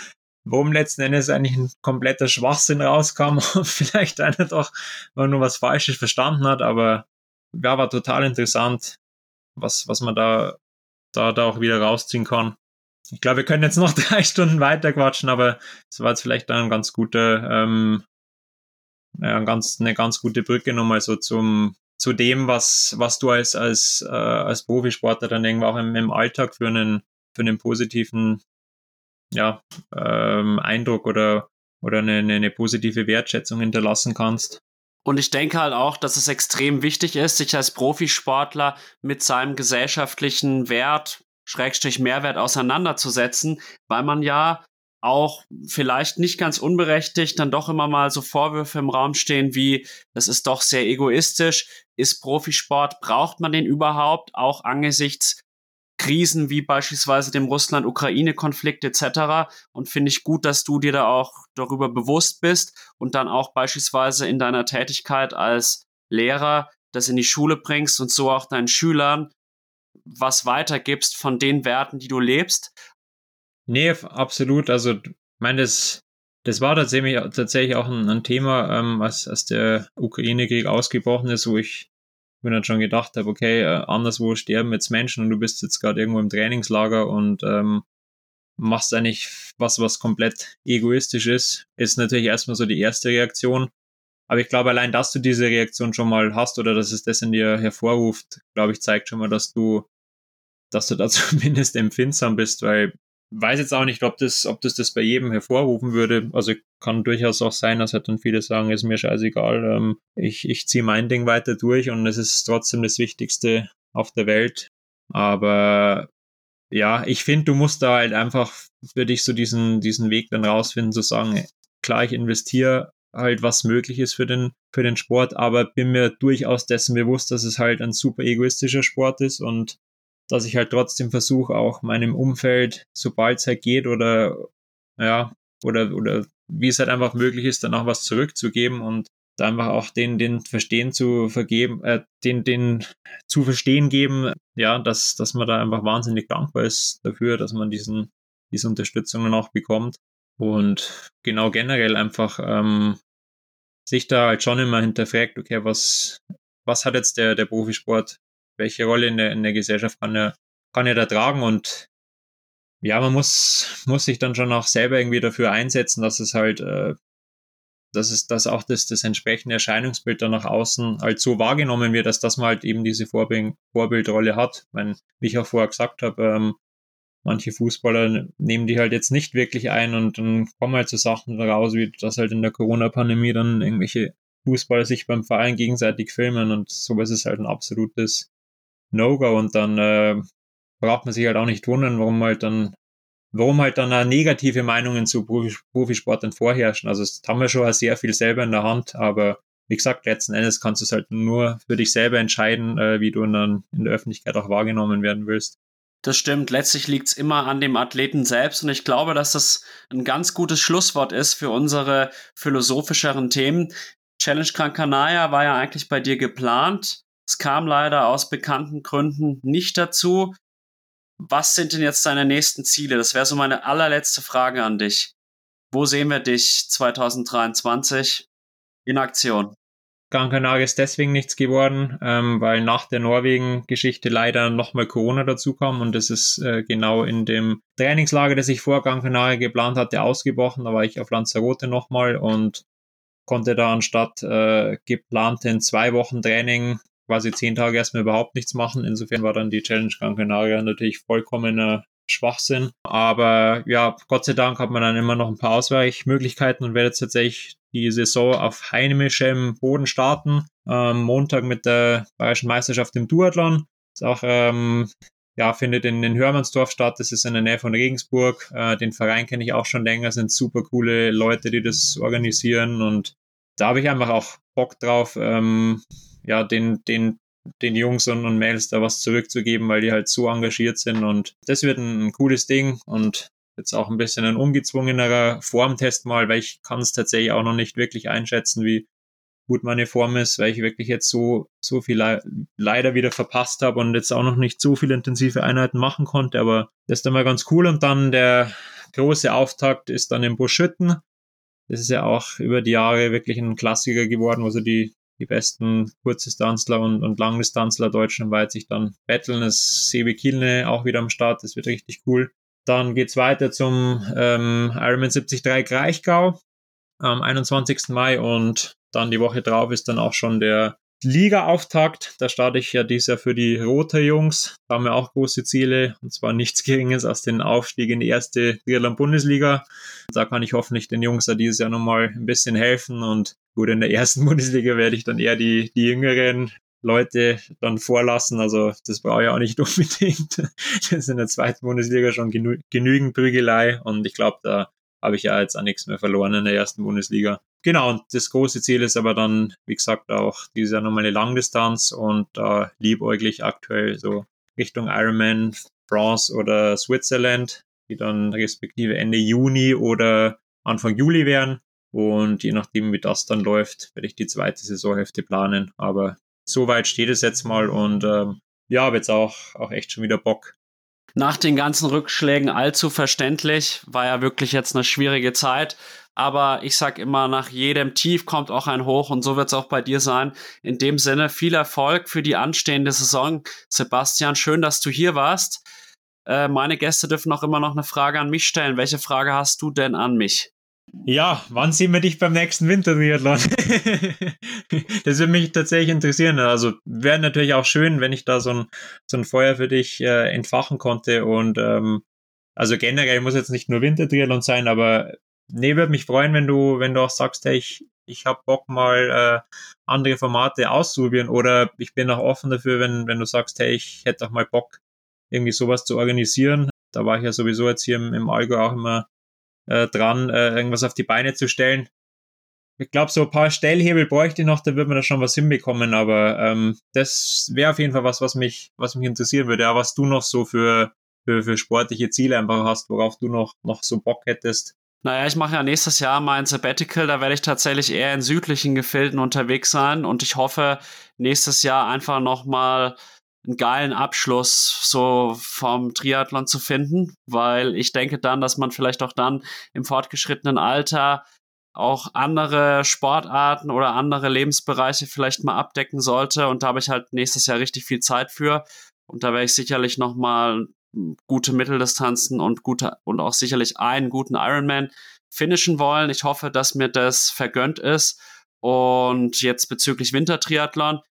warum letzten Endes eigentlich ein kompletter Schwachsinn rauskam und vielleicht einer doch mal nur was Falsches verstanden hat, aber ja, war total interessant, was, was man da, da, da auch wieder rausziehen kann. Ich glaube, wir können jetzt noch drei Stunden weiter quatschen, aber es war jetzt vielleicht ein ganz guter, ähm, ja, ganz, eine ganz gute Brücke nochmal so zum, zu dem, was, was du als, als, äh, als Profisportler dann irgendwo auch im, im Alltag für einen, für einen positiven ja, ähm, Eindruck oder, oder eine, eine positive Wertschätzung hinterlassen kannst. Und ich denke halt auch, dass es extrem wichtig ist, sich als Profisportler mit seinem gesellschaftlichen Wert, Schrägstrich Mehrwert auseinanderzusetzen, weil man ja auch vielleicht nicht ganz unberechtigt dann doch immer mal so Vorwürfe im Raum stehen wie, das ist doch sehr egoistisch, ist Profisport, braucht man den überhaupt, auch angesichts Krisen wie beispielsweise dem Russland-Ukraine-Konflikt etc. Und finde ich gut, dass du dir da auch darüber bewusst bist und dann auch beispielsweise in deiner Tätigkeit als Lehrer das in die Schule bringst und so auch deinen Schülern was weitergibst von den Werten, die du lebst. Nee, absolut. Also, ich meine, das, das war tatsächlich, tatsächlich auch ein, ein Thema, ähm, als, als der Ukraine-Krieg ausgebrochen ist, wo ich mir dann schon gedacht habe, okay, äh, anderswo sterben jetzt Menschen und du bist jetzt gerade irgendwo im Trainingslager und ähm, machst eigentlich was, was komplett egoistisch ist, ist natürlich erstmal so die erste Reaktion. Aber ich glaube, allein, dass du diese Reaktion schon mal hast oder dass es das in dir hervorruft, glaube ich, zeigt schon mal, dass du, dass du da zumindest empfindsam bist, weil weiß jetzt auch nicht, ob das, ob das das bei jedem hervorrufen würde. Also kann durchaus auch sein, dass halt dann viele sagen, ist mir scheißegal, ähm, ich, ich ziehe mein Ding weiter durch und es ist trotzdem das Wichtigste auf der Welt. Aber ja, ich finde, du musst da halt einfach für dich so diesen, diesen Weg dann rausfinden, zu sagen, klar, ich investiere halt, was möglich ist für den, für den Sport, aber bin mir durchaus dessen bewusst, dass es halt ein super egoistischer Sport ist und dass ich halt trotzdem versuche, auch meinem Umfeld, sobald es halt geht oder ja, oder, oder wie es halt einfach möglich ist, dann auch was zurückzugeben und da einfach auch den, den Verstehen zu vergeben, äh, den, den zu verstehen geben, ja, dass, dass man da einfach wahnsinnig dankbar ist dafür, dass man diesen, diese Unterstützung dann auch bekommt. Und genau generell einfach ähm, sich da halt schon immer hinterfragt, okay, was, was hat jetzt der, der Profisport welche Rolle in der, in der Gesellschaft kann er, kann er da tragen und ja, man muss, muss sich dann schon auch selber irgendwie dafür einsetzen, dass es halt, äh, dass es, dass auch das, das entsprechende Erscheinungsbild dann nach außen halt so wahrgenommen wird, dass das man halt eben diese Vorbild, Vorbildrolle hat. Ich meine, wie ich auch vorher gesagt habe, ähm, manche Fußballer nehmen die halt jetzt nicht wirklich ein und dann kommen halt so Sachen raus, wie das halt in der Corona-Pandemie dann irgendwelche Fußballer sich beim Verein gegenseitig filmen und sowas ist halt ein absolutes No-Go und dann äh, braucht man sich halt auch nicht wundern, warum halt dann, warum halt dann negative Meinungen zu Profisportern vorherrschen. Also das haben wir schon sehr viel selber in der Hand, aber wie gesagt, letzten Endes kannst du es halt nur für dich selber entscheiden, äh, wie du dann in der Öffentlichkeit auch wahrgenommen werden willst. Das stimmt. Letztlich liegt es immer an dem Athleten selbst. Und ich glaube, dass das ein ganz gutes Schlusswort ist für unsere philosophischeren Themen. Challenge Gran Canaria war ja eigentlich bei dir geplant. Es kam leider aus bekannten Gründen nicht dazu. Was sind denn jetzt deine nächsten Ziele? Das wäre so meine allerletzte Frage an dich. Wo sehen wir dich 2023 in Aktion? Gran Canaria ist deswegen nichts geworden, ähm, weil nach der Norwegen-Geschichte leider nochmal Corona dazu kam und das ist äh, genau in dem Trainingslager, das ich vor Gran Canaria geplant hatte, ausgebrochen. Da war ich auf Lanzarote nochmal und konnte da anstatt äh, geplanten zwei Wochen Training quasi zehn Tage erstmal überhaupt nichts machen. Insofern war dann die Challenge Gran Canaria natürlich vollkommener Schwachsinn. Aber ja, Gott sei Dank hat man dann immer noch ein paar Ausweichmöglichkeiten und werde jetzt tatsächlich die Saison auf heimischem Boden starten. Ähm, Montag mit der Bayerischen Meisterschaft im Duathlon. Ist auch, ähm, ja, findet in, in Hörmannsdorf statt. Das ist in der Nähe von Regensburg. Äh, den Verein kenne ich auch schon länger. Sind super coole Leute, die das organisieren und da habe ich einfach auch Bock drauf. Ähm, ja, den, den, den Jungs und, Mädels da was zurückzugeben, weil die halt so engagiert sind und das wird ein, ein cooles Ding und jetzt auch ein bisschen ein ungezwungenerer Formtest mal, weil ich kann es tatsächlich auch noch nicht wirklich einschätzen, wie, gut meine Form ist, weil ich wirklich jetzt so, so viel le leider wieder verpasst habe und jetzt auch noch nicht so viele intensive Einheiten machen konnte, aber das ist dann mal ganz cool. Und dann der große Auftakt ist dann im Buschütten. Das ist ja auch über die Jahre wirklich ein Klassiker geworden, wo so die, die besten Kurzdistanzler und, und Langdistanzler deutschlandweit sich dann betteln. Das Sebi Kielne auch wieder am Start, das wird richtig cool. Dann geht's weiter zum ähm, Ironman 73 Kraichgau am 21. Mai und dann die Woche drauf ist dann auch schon der Liga-Auftakt. Da starte ich ja dieses Jahr für die Roter Jungs. Da haben wir auch große Ziele und zwar nichts Geringes als den Aufstieg in die erste Triathlon-Bundesliga. Da kann ich hoffentlich den Jungs ja dieses Jahr nochmal ein bisschen helfen und gut, in der ersten Bundesliga werde ich dann eher die, die jüngeren Leute dann vorlassen. Also das brauche ich auch nicht unbedingt. Das ist in der zweiten Bundesliga schon genü genügend Prügelei und ich glaube, da habe ich ja jetzt auch nichts mehr verloren in der ersten Bundesliga. Genau, und das große Ziel ist aber dann, wie gesagt, auch dieses Jahr nochmal eine Langdistanz und da äh, liebäuglich aktuell so Richtung Ironman France oder Switzerland, die dann respektive Ende Juni oder Anfang Juli wären. Und je nachdem, wie das dann läuft, werde ich die zweite Saisonhälfte planen. Aber soweit steht es jetzt mal und ähm, ja, habe jetzt auch, auch echt schon wieder Bock. Nach den ganzen Rückschlägen allzu verständlich, war ja wirklich jetzt eine schwierige Zeit. Aber ich sag immer, nach jedem Tief kommt auch ein Hoch und so wird es auch bei dir sein. In dem Sinne, viel Erfolg für die anstehende Saison. Sebastian, schön, dass du hier warst. Äh, meine Gäste dürfen auch immer noch eine Frage an mich stellen. Welche Frage hast du denn an mich? Ja, wann sehen wir dich beim nächsten Wintertriathlon? das würde mich tatsächlich interessieren. Also wäre natürlich auch schön, wenn ich da so ein, so ein Feuer für dich äh, entfachen konnte. Und ähm, also generell muss jetzt nicht nur Wintertriathlon sein, aber nee, würde mich freuen, wenn du, wenn du auch sagst, hey, ich, ich habe Bock mal äh, andere Formate auszuprobieren oder ich bin auch offen dafür, wenn, wenn du sagst, hey, ich hätte auch mal Bock, irgendwie sowas zu organisieren. Da war ich ja sowieso jetzt hier im, im Allgäu auch immer äh, dran, äh, irgendwas auf die Beine zu stellen. Ich glaube, so ein paar Stellhebel bräuchte ich noch, da würde man da schon was hinbekommen, aber ähm, das wäre auf jeden Fall was, was mich, was mich interessieren würde, ja, was du noch so für, für, für sportliche Ziele einfach hast, worauf du noch, noch so Bock hättest. Naja, ich mache ja nächstes Jahr mein Sabbatical, da werde ich tatsächlich eher in südlichen Gefilden unterwegs sein und ich hoffe, nächstes Jahr einfach nochmal einen geilen Abschluss so vom Triathlon zu finden, weil ich denke dann, dass man vielleicht auch dann im fortgeschrittenen Alter auch andere Sportarten oder andere Lebensbereiche vielleicht mal abdecken sollte. Und da habe ich halt nächstes Jahr richtig viel Zeit für. Und da werde ich sicherlich nochmal gute Mitteldistanzen und gute und auch sicherlich einen guten Ironman finishen wollen. Ich hoffe, dass mir das vergönnt ist. Und jetzt bezüglich Wintertriathlon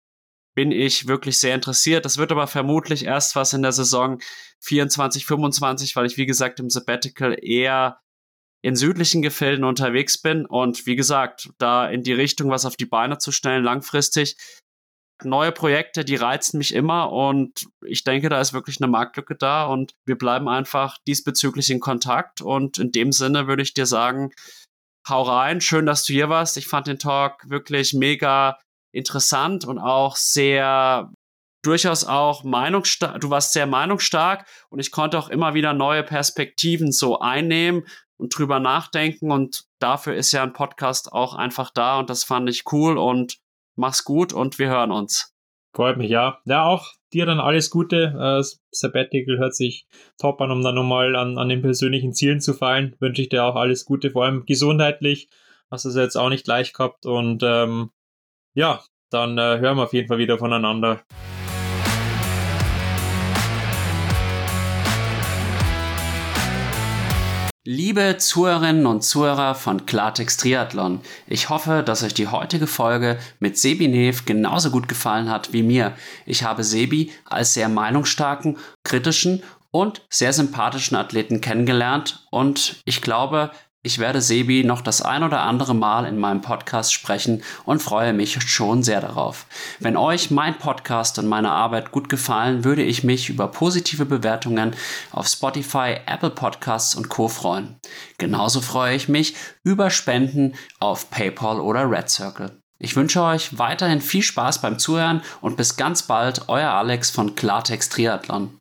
bin ich wirklich sehr interessiert. Das wird aber vermutlich erst was in der Saison 24, 25, weil ich, wie gesagt, im Sabbatical eher in südlichen Gefilden unterwegs bin und wie gesagt, da in die Richtung was auf die Beine zu stellen, langfristig. Neue Projekte, die reizen mich immer und ich denke, da ist wirklich eine Marktlücke da und wir bleiben einfach diesbezüglich in Kontakt und in dem Sinne würde ich dir sagen, hau rein, schön, dass du hier warst. Ich fand den Talk wirklich mega interessant und auch sehr durchaus auch meinungsstark. Du warst sehr meinungsstark und ich konnte auch immer wieder neue Perspektiven so einnehmen und drüber nachdenken und dafür ist ja ein Podcast auch einfach da und das fand ich cool und mach's gut und wir hören uns. Freut mich, ja. Ja, auch dir dann alles Gute. Das Sabbatical hört sich top an, um dann nochmal an, an den persönlichen Zielen zu fallen. Wünsche ich dir auch alles Gute, vor allem gesundheitlich. Hast du es jetzt auch nicht leicht gehabt und ähm, ja, dann äh, hören wir auf jeden Fall wieder voneinander. Liebe Zuhörerinnen und Zuhörer von Klartext Triathlon, ich hoffe, dass euch die heutige Folge mit Sebi Nev genauso gut gefallen hat wie mir. Ich habe Sebi als sehr meinungsstarken, kritischen und sehr sympathischen Athleten kennengelernt und ich glaube, ich werde Sebi noch das ein oder andere Mal in meinem Podcast sprechen und freue mich schon sehr darauf. Wenn euch mein Podcast und meine Arbeit gut gefallen, würde ich mich über positive Bewertungen auf Spotify, Apple Podcasts und Co. freuen. Genauso freue ich mich über Spenden auf PayPal oder Red Circle. Ich wünsche euch weiterhin viel Spaß beim Zuhören und bis ganz bald, euer Alex von Klartext Triathlon.